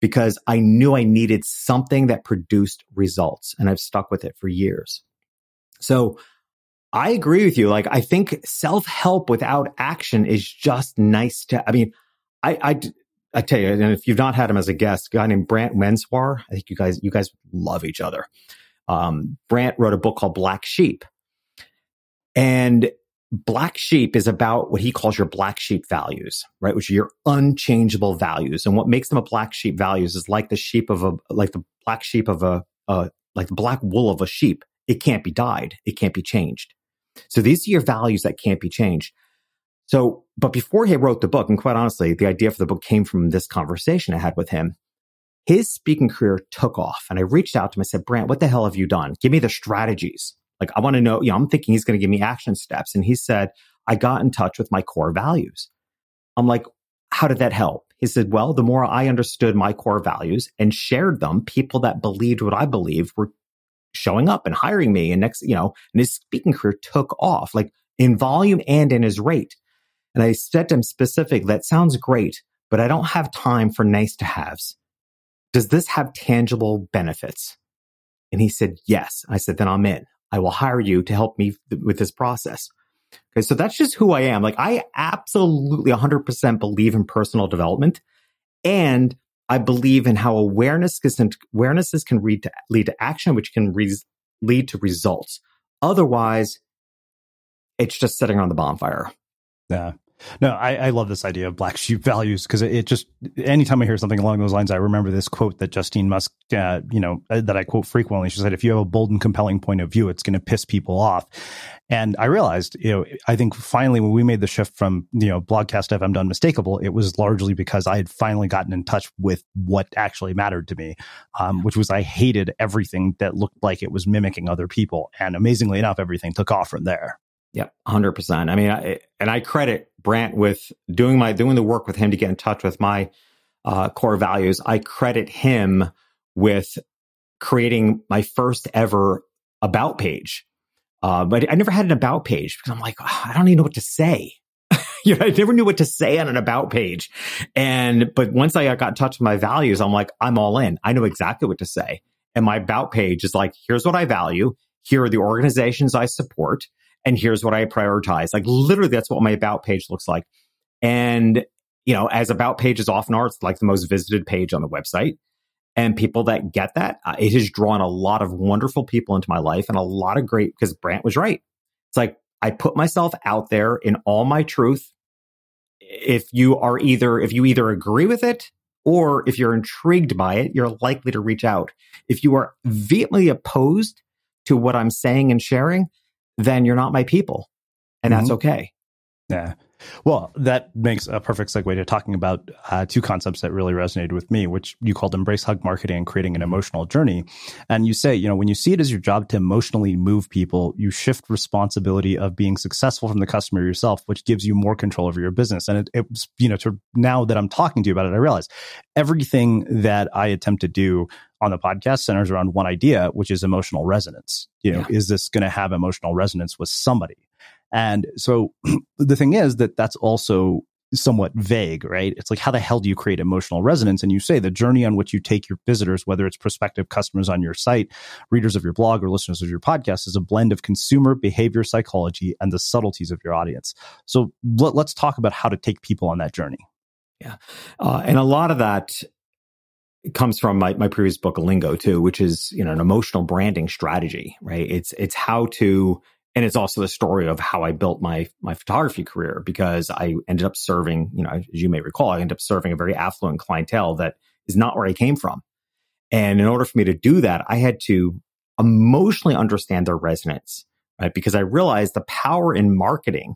[SPEAKER 2] because I knew I needed something that produced results and I've stuck with it for years. So I agree with you. Like, I think self help without action is just nice to, I mean, I, I, I tell you, and if you've not had him as a guest, a guy named Brant Menswar, I think you guys, you guys love each other. Um, Brant wrote a book called Black Sheep. And Black Sheep is about what he calls your black sheep values, right? Which are your unchangeable values. And what makes them a black sheep values is like the sheep of a, like the black sheep of a, uh, like the black wool of a sheep. It can't be dyed. It can't be changed. So these are your values that can't be changed. So, but before he wrote the book, and quite honestly, the idea for the book came from this conversation I had with him. his speaking career took off. And I reached out to him. I said, Brant, what the hell have you done? Give me the strategies. Like, I want to know, you know, I'm thinking he's going to give me action steps. And he said, I got in touch with my core values. I'm like, how did that help? He said, well, the more I understood my core values and shared them, people that believed what I believed were showing up and hiring me. And next, you know, and his speaking career took off like in volume and in his rate. And I said to him specific, that sounds great, but I don't have time for nice to haves. Does this have tangible benefits? And he said, yes. I said, then I'm in. I will hire you to help me th- with this process. Okay. So that's just who I am. Like I absolutely 100% believe in personal development and I believe in how awareness can, awarenesses can lead to, lead to action, which can re- lead to results. Otherwise, it's just sitting on the bonfire.
[SPEAKER 4] Yeah. No, I, I, love this idea of black sheep values because it, it, just anytime I hear something along those lines, I remember this quote that Justine Musk, uh, you know, uh, that I quote frequently. She said, "If you have a bold and compelling point of view, it's going to piss people off." And I realized, you know, I think finally when we made the shift from you know blogcast FM to unmistakable, it was largely because I had finally gotten in touch with what actually mattered to me, um, which was I hated everything that looked like it was mimicking other people, and amazingly enough, everything took off from there.
[SPEAKER 2] Yeah, hundred percent. I mean, I, and I credit Brant with doing my doing the work with him to get in touch with my uh, core values. I credit him with creating my first ever about page. Uh, but I never had an about page because I'm like, oh, I don't even know what to say. you know, I never knew what to say on an about page. And, but once I got in touch with my values, I'm like, I'm all in. I know exactly what to say. And my about page is like, here's what I value. Here are the organizations I support and here's what I prioritize. Like literally, that's what my about page looks like. And, you know, as about pages often are, it's like the most visited page on the website. And people that get that, uh, it has drawn a lot of wonderful people into my life and a lot of great, because Brant was right. It's like I put myself out there in all my truth. If you are either, if you either agree with it or if you're intrigued by it, you're likely to reach out. If you are vehemently opposed to what I'm saying and sharing, then you're not my people. And mm-hmm. that's okay.
[SPEAKER 4] Yeah. Well, that makes a perfect segue to talking about uh, two concepts that really resonated with me, which you called embrace hug marketing and creating an emotional journey. And you say, you know, when you see it as your job to emotionally move people, you shift responsibility of being successful from the customer yourself, which gives you more control over your business. And it, it you know, to now that I'm talking to you about it, I realize everything that I attempt to do on the podcast centers around one idea, which is emotional resonance. You know, yeah. is this going to have emotional resonance with somebody? And so the thing is that that's also somewhat vague, right? It's like, how the hell do you create emotional resonance? And you say the journey on which you take your visitors, whether it's prospective customers on your site, readers of your blog, or listeners of your podcast, is a blend of consumer behavior psychology and the subtleties of your audience. So let, us talk about how to take people on that journey.
[SPEAKER 2] Yeah. Uh, and a lot of that comes from my, my previous book, Lingo, too, which is, you know, an emotional branding strategy, right? It's, it's how to, and it's also the story of how I built my, my photography career because I ended up serving, you know, as you may recall, I ended up serving a very affluent clientele that is not where I came from. And in order for me to do that, I had to emotionally understand their resonance, right? Because I realized the power in marketing,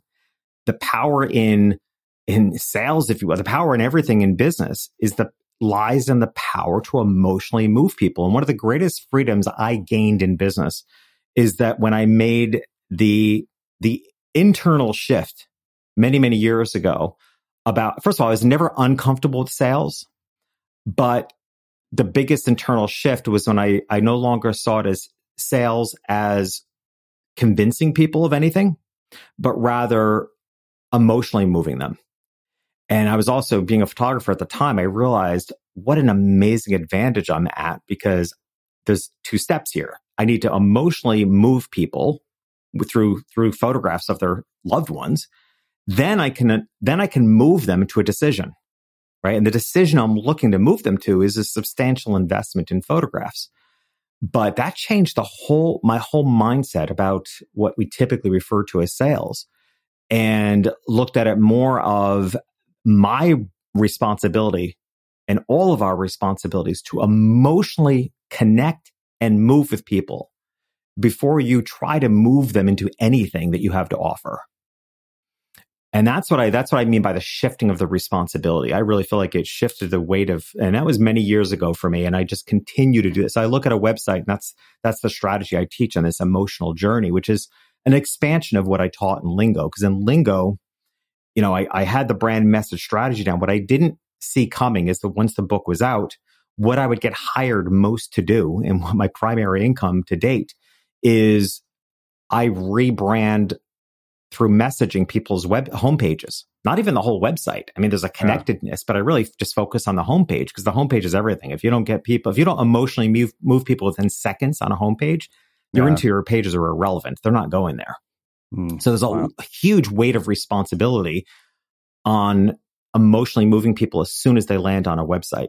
[SPEAKER 2] the power in, in sales, if you will, the power in everything in business is the lies in the power to emotionally move people. And one of the greatest freedoms I gained in business is that when I made the, the internal shift many, many years ago about, first of all, I was never uncomfortable with sales, but the biggest internal shift was when I, I no longer saw it as sales as convincing people of anything, but rather emotionally moving them. And I was also being a photographer at the time. I realized what an amazing advantage I'm at because there's two steps here. I need to emotionally move people through, through photographs of their loved ones. Then I can, then I can move them to a decision, right? And the decision I'm looking to move them to is a substantial investment in photographs. But that changed the whole, my whole mindset about what we typically refer to as sales and looked at it more of my responsibility and all of our responsibilities to emotionally connect and move with people before you try to move them into anything that you have to offer. And that's what I that's what I mean by the shifting of the responsibility. I really feel like it shifted the weight of and that was many years ago for me and I just continue to do this. I look at a website and that's that's the strategy I teach on this emotional journey, which is an expansion of what I taught in Lingo. Because in Lingo, you know, I, I had the brand message strategy down. What I didn't see coming is that once the book was out, what I would get hired most to do and what my primary income to date is I rebrand through messaging people's web homepages, not even the whole website. I mean, there's a connectedness, yeah. but I really just focus on the homepage because the homepage is everything. If you don't get people, if you don't emotionally move, move people within seconds on a homepage, your yeah. interior pages are irrelevant. They're not going there. Mm, so there's a wow. huge weight of responsibility on emotionally moving people as soon as they land on a website.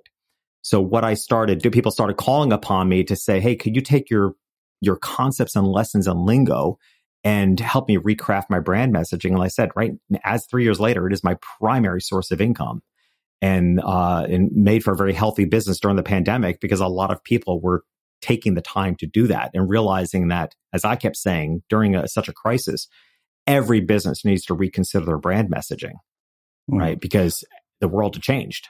[SPEAKER 2] So what I started, do people started calling upon me to say, Hey, could you take your, your concepts and lessons and lingo and help me recraft my brand messaging? And I said, right as three years later, it is my primary source of income and, uh, and made for a very healthy business during the pandemic because a lot of people were taking the time to do that and realizing that, as I kept saying, during a, such a crisis, every business needs to reconsider their brand messaging, mm. right? Because the world had changed.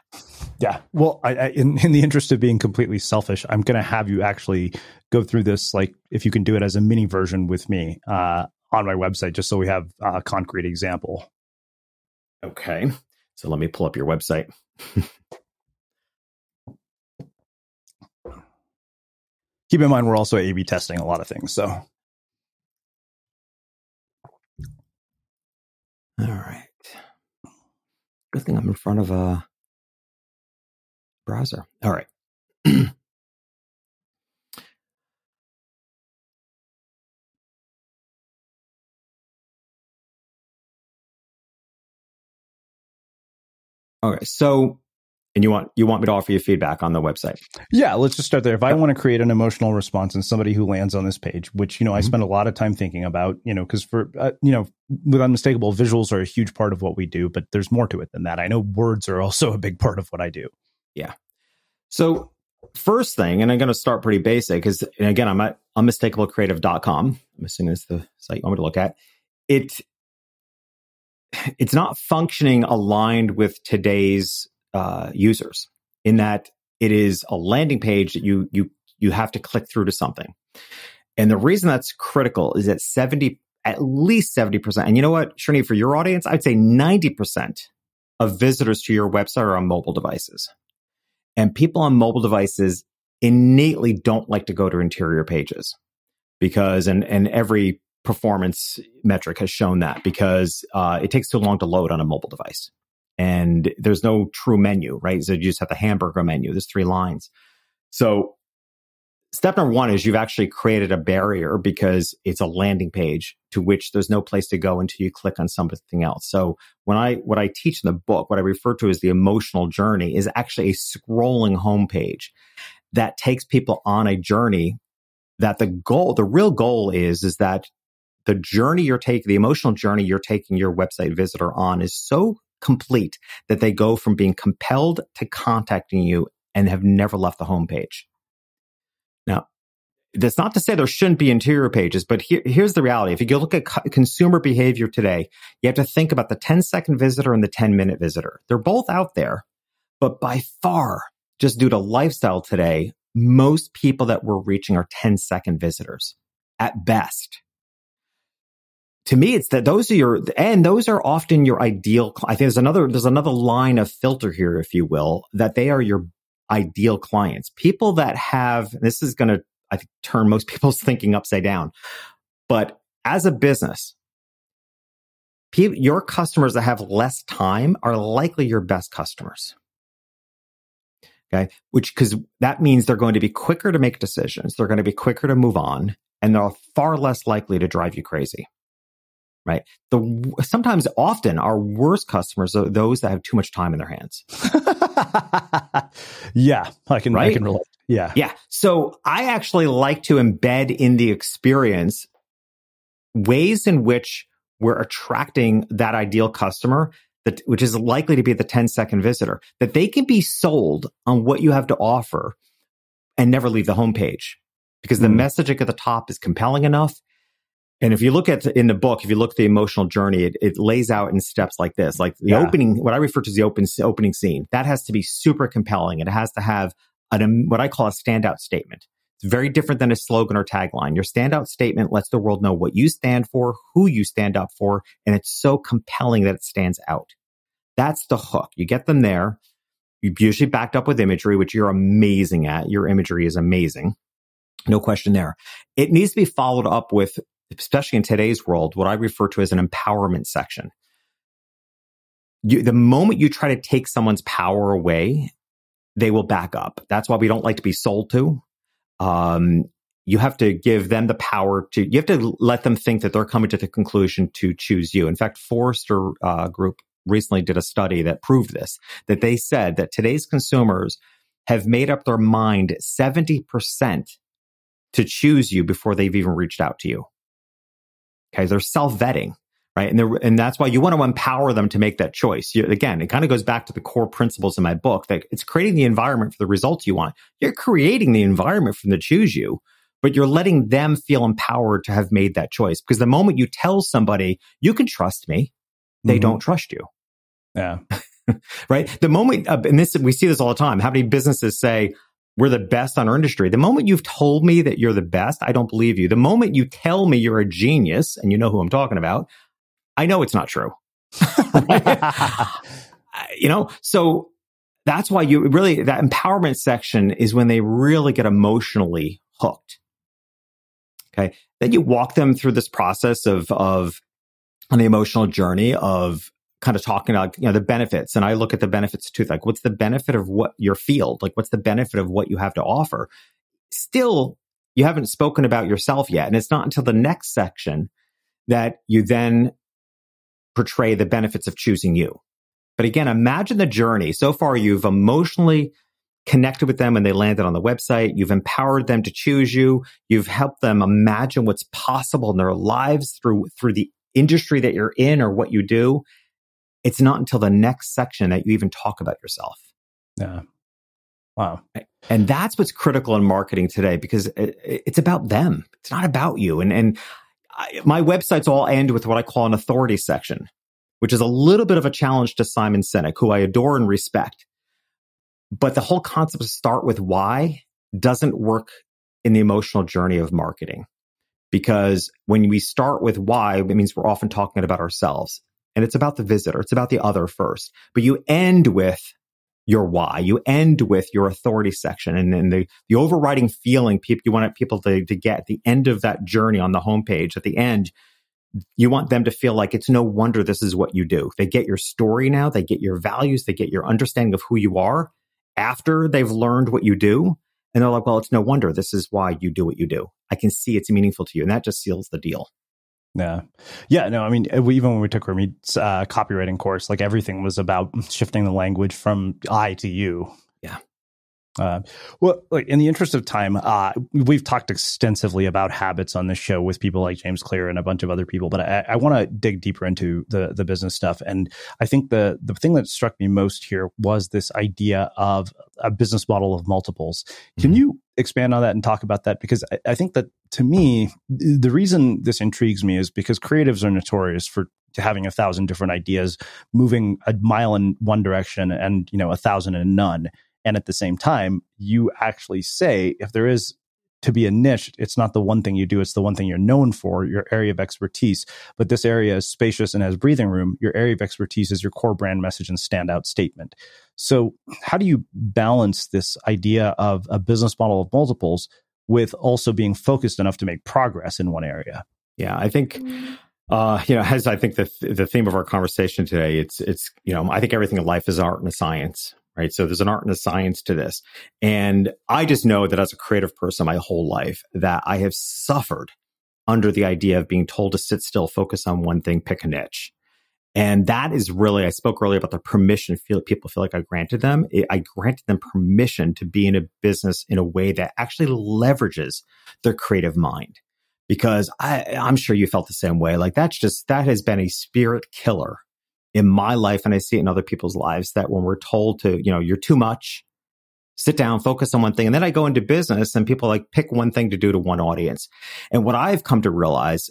[SPEAKER 4] Yeah. Well, I, I, in, in the interest of being completely selfish, I'm going to have you actually go through this, like if you can do it as a mini version with me uh, on my website, just so we have a concrete example.
[SPEAKER 2] Okay. So let me pull up your website.
[SPEAKER 4] keep in mind we're also A/B testing a lot of things. So, all
[SPEAKER 2] right. Good thing I'm in front of a browser. All right. okay. So and you want you want me to offer you feedback on the website?
[SPEAKER 4] Yeah let's just start there. If i want to create an emotional response in somebody who lands on this page which you know mm-hmm. i spend a lot of time thinking about you know because for uh, you know with unmistakable visuals are a huge part of what we do but there's more to it than that. I know words are also a big part of what i do.
[SPEAKER 2] Yeah. So first thing and i'm going to start pretty basic is again i'm at unmistakablecreative.com i'm assuming it's the site you want me to look at. It it's not functioning aligned with today's uh, users in that it is a landing page that you you you have to click through to something. And the reason that's critical is that 70 at least 70%. And you know what, Srini, for your audience, I'd say 90% of visitors to your website are on mobile devices. And people on mobile devices innately don't like to go to interior pages because and and every performance metric has shown that because uh, it takes too long to load on a mobile device and there's no true menu, right? So you just have the hamburger menu. There's three lines. So step number one is you've actually created a barrier because it's a landing page to which there's no place to go until you click on something else. So when I, what I teach in the book, what I refer to as the emotional journey is actually a scrolling homepage that takes people on a journey that the goal, the real goal is, is that the journey you're taking, the emotional journey you're taking your website visitor on is so complete that they go from being compelled to contacting you and have never left the homepage. Now, that's not to say there shouldn't be interior pages, but here, here's the reality. If you look at co- consumer behavior today, you have to think about the 10 second visitor and the 10 minute visitor. They're both out there, but by far, just due to lifestyle today, most people that we're reaching are 10 second visitors at best to me, it's that those are your, and those are often your ideal. I think there's another, there's another line of filter here, if you will, that they are your ideal clients. People that have, this is going to, I think, turn most people's thinking upside down. But as a business, people, your customers that have less time are likely your best customers. Okay. Which, cause that means they're going to be quicker to make decisions. They're going to be quicker to move on and they're far less likely to drive you crazy right? The sometimes often our worst customers are those that have too much time in their hands.
[SPEAKER 4] yeah, I can right? I can relate. Yeah.
[SPEAKER 2] Yeah. So I actually like to embed in the experience ways in which we're attracting that ideal customer that which is likely to be the 10 second visitor that they can be sold on what you have to offer and never leave the homepage because the mm. messaging at the top is compelling enough And if you look at in the book, if you look at the emotional journey, it, it lays out in steps like this, like the
[SPEAKER 4] Yeah.
[SPEAKER 2] opening, what I refer to as the open, opening scene. That has to be super compelling. It has to have an, um, what I call a standout statement. It's very different than a slogan or tagline. Your standout statement lets the world know what you stand for, who you stand up for, and it's so compelling that it stands out. That's the hook. You get them there. You usually backed up with imagery, which you're amazing at. Your imagery is amazing. No question there. It needs to be followed up with, especially in today's world, what I refer to as an empowerment section. You, the moment you try to take someone's power away, they will back up. That's why we don't like to be sold to. Um, you have to give them the power to, you have to let them think that they're coming to the conclusion to choose you. In fact, Forrester uh, Group recently did a study that proved this, that they said that today's consumers have made up their mind 70% to choose you before they've even reached out to you. Okay. They're self vetting, right? And they're, and that's why you want to empower them to make that choice. You, again, it kind of goes back to the core principles in my book that it's creating the environment for the results you want. You're creating the environment for them to choose you, but you're letting them feel empowered to have made that choice. Because the moment you tell somebody, you can trust me, they
[SPEAKER 4] Mhm.
[SPEAKER 2] don't trust you
[SPEAKER 4] Yeah.
[SPEAKER 2] right? The moment, uh, and this, we see this all the time. How many businesses say, we're the best on our industry. The moment you've told me that you're the best, I don't believe you. The moment you tell me you're a genius, and you know who I'm talking about, I know it's not true. you know, so that's why you really, that empowerment section is when they really get emotionally hooked. Okay. Then you walk them through this process of, of on the emotional journey of kind of talking about, you know, the benefits. And I look at the benefits too. Like, what's the benefit of what your field? Like, what's the benefit of what you have to offer? Still, you haven't spoken about yourself yet. And it's not until the next section that you then portray the benefits of choosing you. But again, imagine the journey. So far, you've emotionally connected with them when they landed on the website. You've empowered them to choose you. You've helped them imagine what's possible in their lives through, through the industry that you're in or what you do. It's not until the next section that you even talk about yourself.
[SPEAKER 4] Yeah. Wow.
[SPEAKER 2] And that's what's critical in marketing today because it, it's about them. It's not about you. And, and I, my websites all end with what I call an authority section, which is a little bit of a challenge to Simon Sinek, who I adore and respect. But the whole concept of start with why doesn't work in the emotional journey of marketing. Because when we start with why, it means we're often talking about ourselves and it's about the visitor. It's about the other first, but you end with your why. You end with your authority section and then the, the overriding feeling people, you want people to, to get at the end of that journey on the homepage. At the end, you want them to feel like it's no wonder this is what you do. They get your story now. They get your values. They get your understanding of who you are after they've learned what you do. And they're like, well, it's no wonder this is why you do what you do. I can see it's meaningful to you. And that just seals the deal.
[SPEAKER 4] Yeah. Yeah. No, I mean, we, even when we took Ramit's uh, copywriting course, like everything was about shifting the language from I to you. Uh, well, in the interest of time, uh, we've talked extensively about habits on this show with people like James Clear and a bunch of other people, but I, I want to dig deeper into the the business stuff. And I think the the thing that struck me most here was this idea of a business model of multiples. Can
[SPEAKER 2] Mm-hmm.
[SPEAKER 4] you expand on that and talk about that? Because I, I think that to me, the reason this intrigues me is because creatives are notorious for having a thousand different ideas, moving a mile in one direction and you know a thousand in none. And at the same time, you actually say if there is to be a niche, it's not the one thing you do, it's the one thing you're known for, your area of expertise. But this area is spacious and has breathing room. Your area of expertise is your core brand message and standout statement. So, how do you balance this idea of a business model of multiples with also being focused enough to make progress in one area?
[SPEAKER 2] Yeah, I think uh, you know, as I think the the theme of our conversation today, it's it's you know, I think everything in life is art and a science, right? So there's an art and a science to this, and I just know that as a creative person, my whole life, that I have suffered under the idea of being told to sit still, focus on one thing, pick a niche. And that is really, I spoke earlier about the permission feel people feel like I granted them. I granted them permission to be in a business in a way that actually leverages their creative mind because I, I'm sure you felt the same way. Like that's just, that has been a spirit killer in my life. And I see it in other people's lives that when we're told to, you know, you're too much, sit down, focus on one thing. And then I go into business and people like pick one thing to do to one audience. And what I've come to realize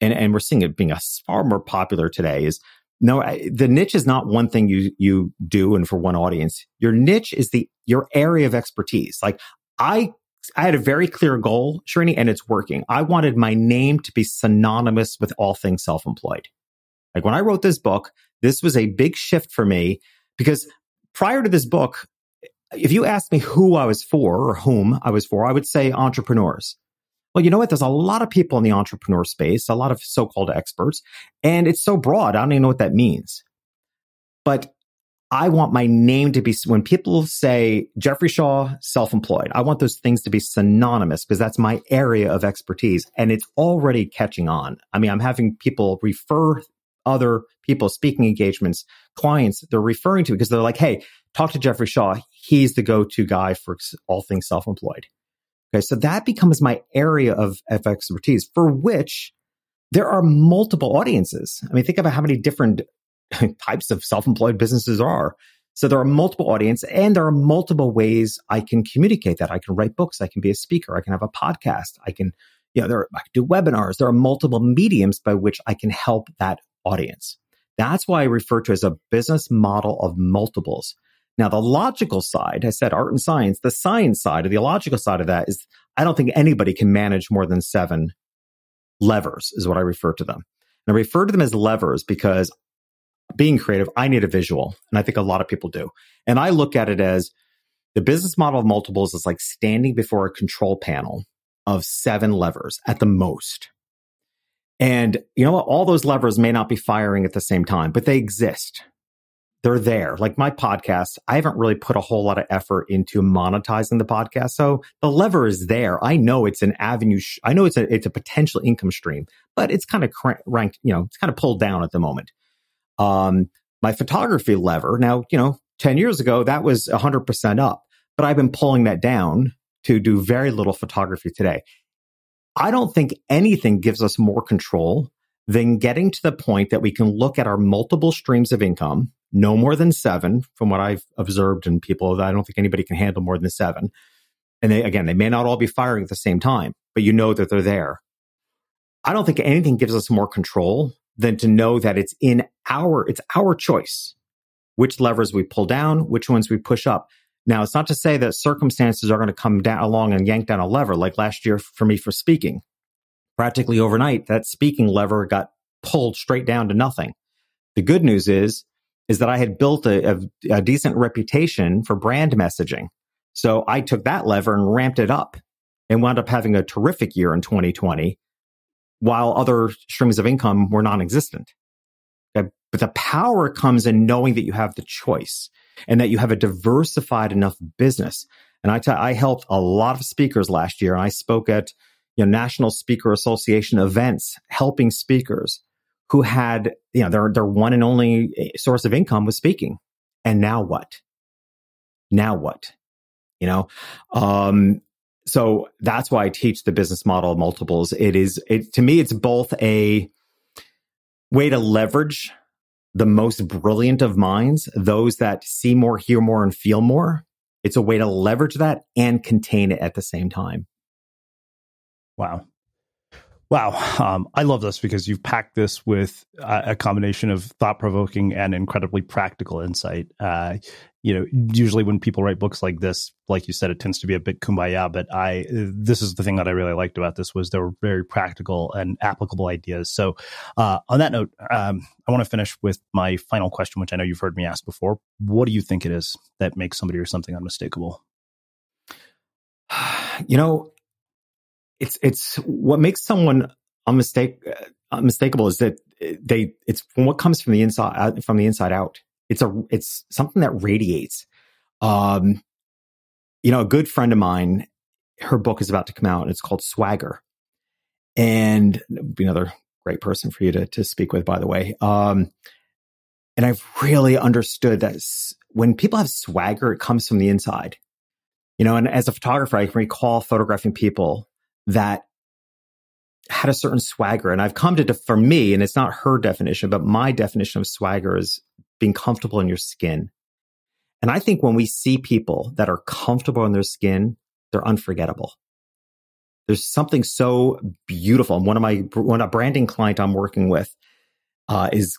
[SPEAKER 2] and, and we're seeing it being a far more popular today is no, the niche is not one thing you, you do and for one audience. Your niche is the, your area of expertise. Like I, I had a very clear goal, Srini, and it's working. I wanted my name to be synonymous with all things self-employed. Like when I wrote this book, this was a big shift for me because prior to this book, if you asked me who I was for or whom I was for, I would say entrepreneurs. Well, you know what? There's a lot of people in the entrepreneur space, a lot of so-called experts, and it's so broad. I don't even know what that means. But I want my name to be, when people say Jeffrey Shaw, self-employed, I want those things to be synonymous because that's my area of expertise and it's already catching on. I mean, I'm having people refer other people, speaking engagements, clients they're referring to because they're like, Hey, talk to Jeffrey Shaw. He's the go-to guy for all things self-employed. Okay. So that becomes my area of, expertise for which there are multiple audiences. I mean, think about how many different types of self-employed businesses are. So there are multiple audience and there are multiple ways I can communicate that. I can write books. I can be a speaker. I can have a podcast. I can, you know, there, I can do webinars. There are multiple mediums by which I can help that audience. That's why I refer to as a business model of multiples. Now, the logical side, I said art and science, the science side or the logical side of that is I don't think anybody can manage more than seven levers is what I refer to them. And I refer to them as levers because being creative, I need a visual. And I think a lot of people do. And I look at it as the business model of multiples is like standing before a control panel of seven levers at the most. And you know what? All those levers may not be firing at the same time, but they exist. They're there. Like my podcast, I haven't really put a whole lot of effort into monetizing the podcast. So the lever is there. I know it's an avenue. Sh- I know it's a, it's a potential income stream, but it's kind of cr- ranked, you know, it's kind of pulled down at the moment. Um, my photography lever now, you know, 10 years ago, that was 100% up, but I've been pulling that down to do very little photography today. I don't think anything gives us more control than getting to the point that we can look at our multiple streams of income, no more than seven from what I've observed in people. I don't think anybody can handle more than seven. And they, again, they may not all be firing at the same time, but you know that they're there. I don't think anything gives us more control than to know that it's in our, it's our choice which levers we pull down, which ones we push up. Now, it's not to say that circumstances are going to come down along and yank down a lever like last year for me for speaking. Practically overnight, that speaking lever got pulled straight down to nothing. The good news is, is that I had built a, a, a decent reputation for brand messaging. So I took that lever and ramped it up and wound up having a terrific year in 2020 while other streams of income were non-existent. But the power comes in knowing that you have the choice and that you have a diversified enough business. And I, t- I helped a lot of speakers last year. I spoke at you know, National Speaker Association events, helping speakers who had, you know, their, their one and only eh, source of income was speaking. And now what? Now what? You know, um, so that's why I teach the business model of multiples. It is, it, to me, it's both a way to leverage the most brilliant of minds, those that see more, hear more, and feel more. It's a way to leverage that and contain it at the same time.
[SPEAKER 4] Wow. Wow. Um, I love this because you've packed this with a, a combination of thought provoking and incredibly practical insight. Uh, you know, usually when people write books like this, like you said, it tends to be a bit kumbaya. But I, this is the thing that I really liked about this was there were very practical and applicable ideas. So, uh, on that note, um, I want to finish with my final question, which I know you've heard me ask before. What do you think it is that makes somebody or something unmistakable?
[SPEAKER 2] You know, it's it's what makes someone unmistake uh, unmistakable is that they it's what comes from the inside uh, from the inside out. It's a it's something that radiates. Um, you know, a good friend of mine, her book is about to come out, and it's called Swagger, and be another great person for you to to speak with, by the way. Um, and I've really understood that when people have swagger, it comes from the inside. You know, and as a photographer, I can recall photographing people that had a certain swagger. And I've come to, for me, and it's not her definition, but my definition of swagger is being comfortable in your skin. And I think when we see people that are comfortable in their skin, they're unforgettable. There's something so beautiful. And one of my, one a branding client I'm working with, uh, is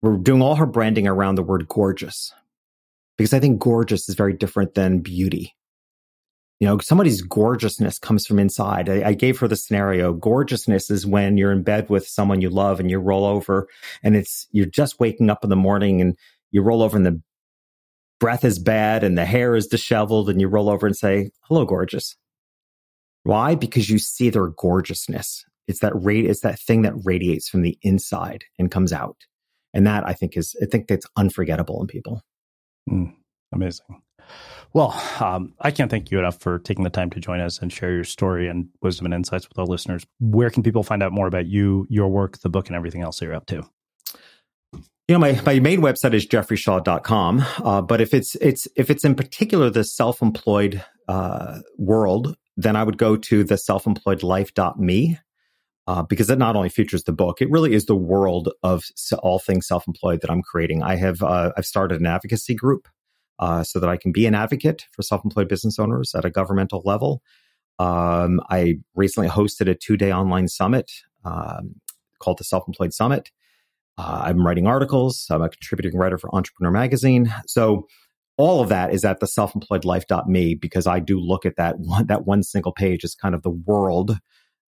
[SPEAKER 2] we're doing all her branding around the word gorgeous because I think gorgeous is very different than beauty. You know, somebody's gorgeousness comes from inside. I, I, gave her the scenario. Gorgeousness is when you're in bed with someone you love and you roll over and it's, you're just waking up in the morning and you roll over and the breath is bad and the hair is disheveled and you roll over and say, hello, gorgeous. Why? Because you see their gorgeousness. It's that rate, it's that thing that radiates from the inside and comes out. And that I think is, I think that's unforgettable in people.
[SPEAKER 4] Mm, amazing. Well, um, I can't thank you enough for taking the time to join us and share your story and wisdom and insights with our listeners. Where can people find out more about you, your work, the book, and everything else that you're up to?
[SPEAKER 2] You know, my, my main website is jeffreyshaw.com. Uh, but if it's, it's, if it's in particular the self-employed, uh, world, then I would go to the self-employedlife.me. Uh, because it not only features the book, it really is the world of all things self-employed that I'm creating. I have, uh, I've started an advocacy group uh, so that I can be an advocate for self employed business owners at a governmental level. Um, I recently hosted a two day online summit um, called the Self Employed Summit. Uh, I'm writing articles. I'm a contributing writer for Entrepreneur Magazine. So all of that is at the self-employedlife.me because I do look at that one, that one single page as kind of the world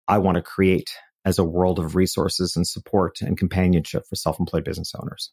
[SPEAKER 2] I want to create as a world of resources and support and companionship for self-employed business owners.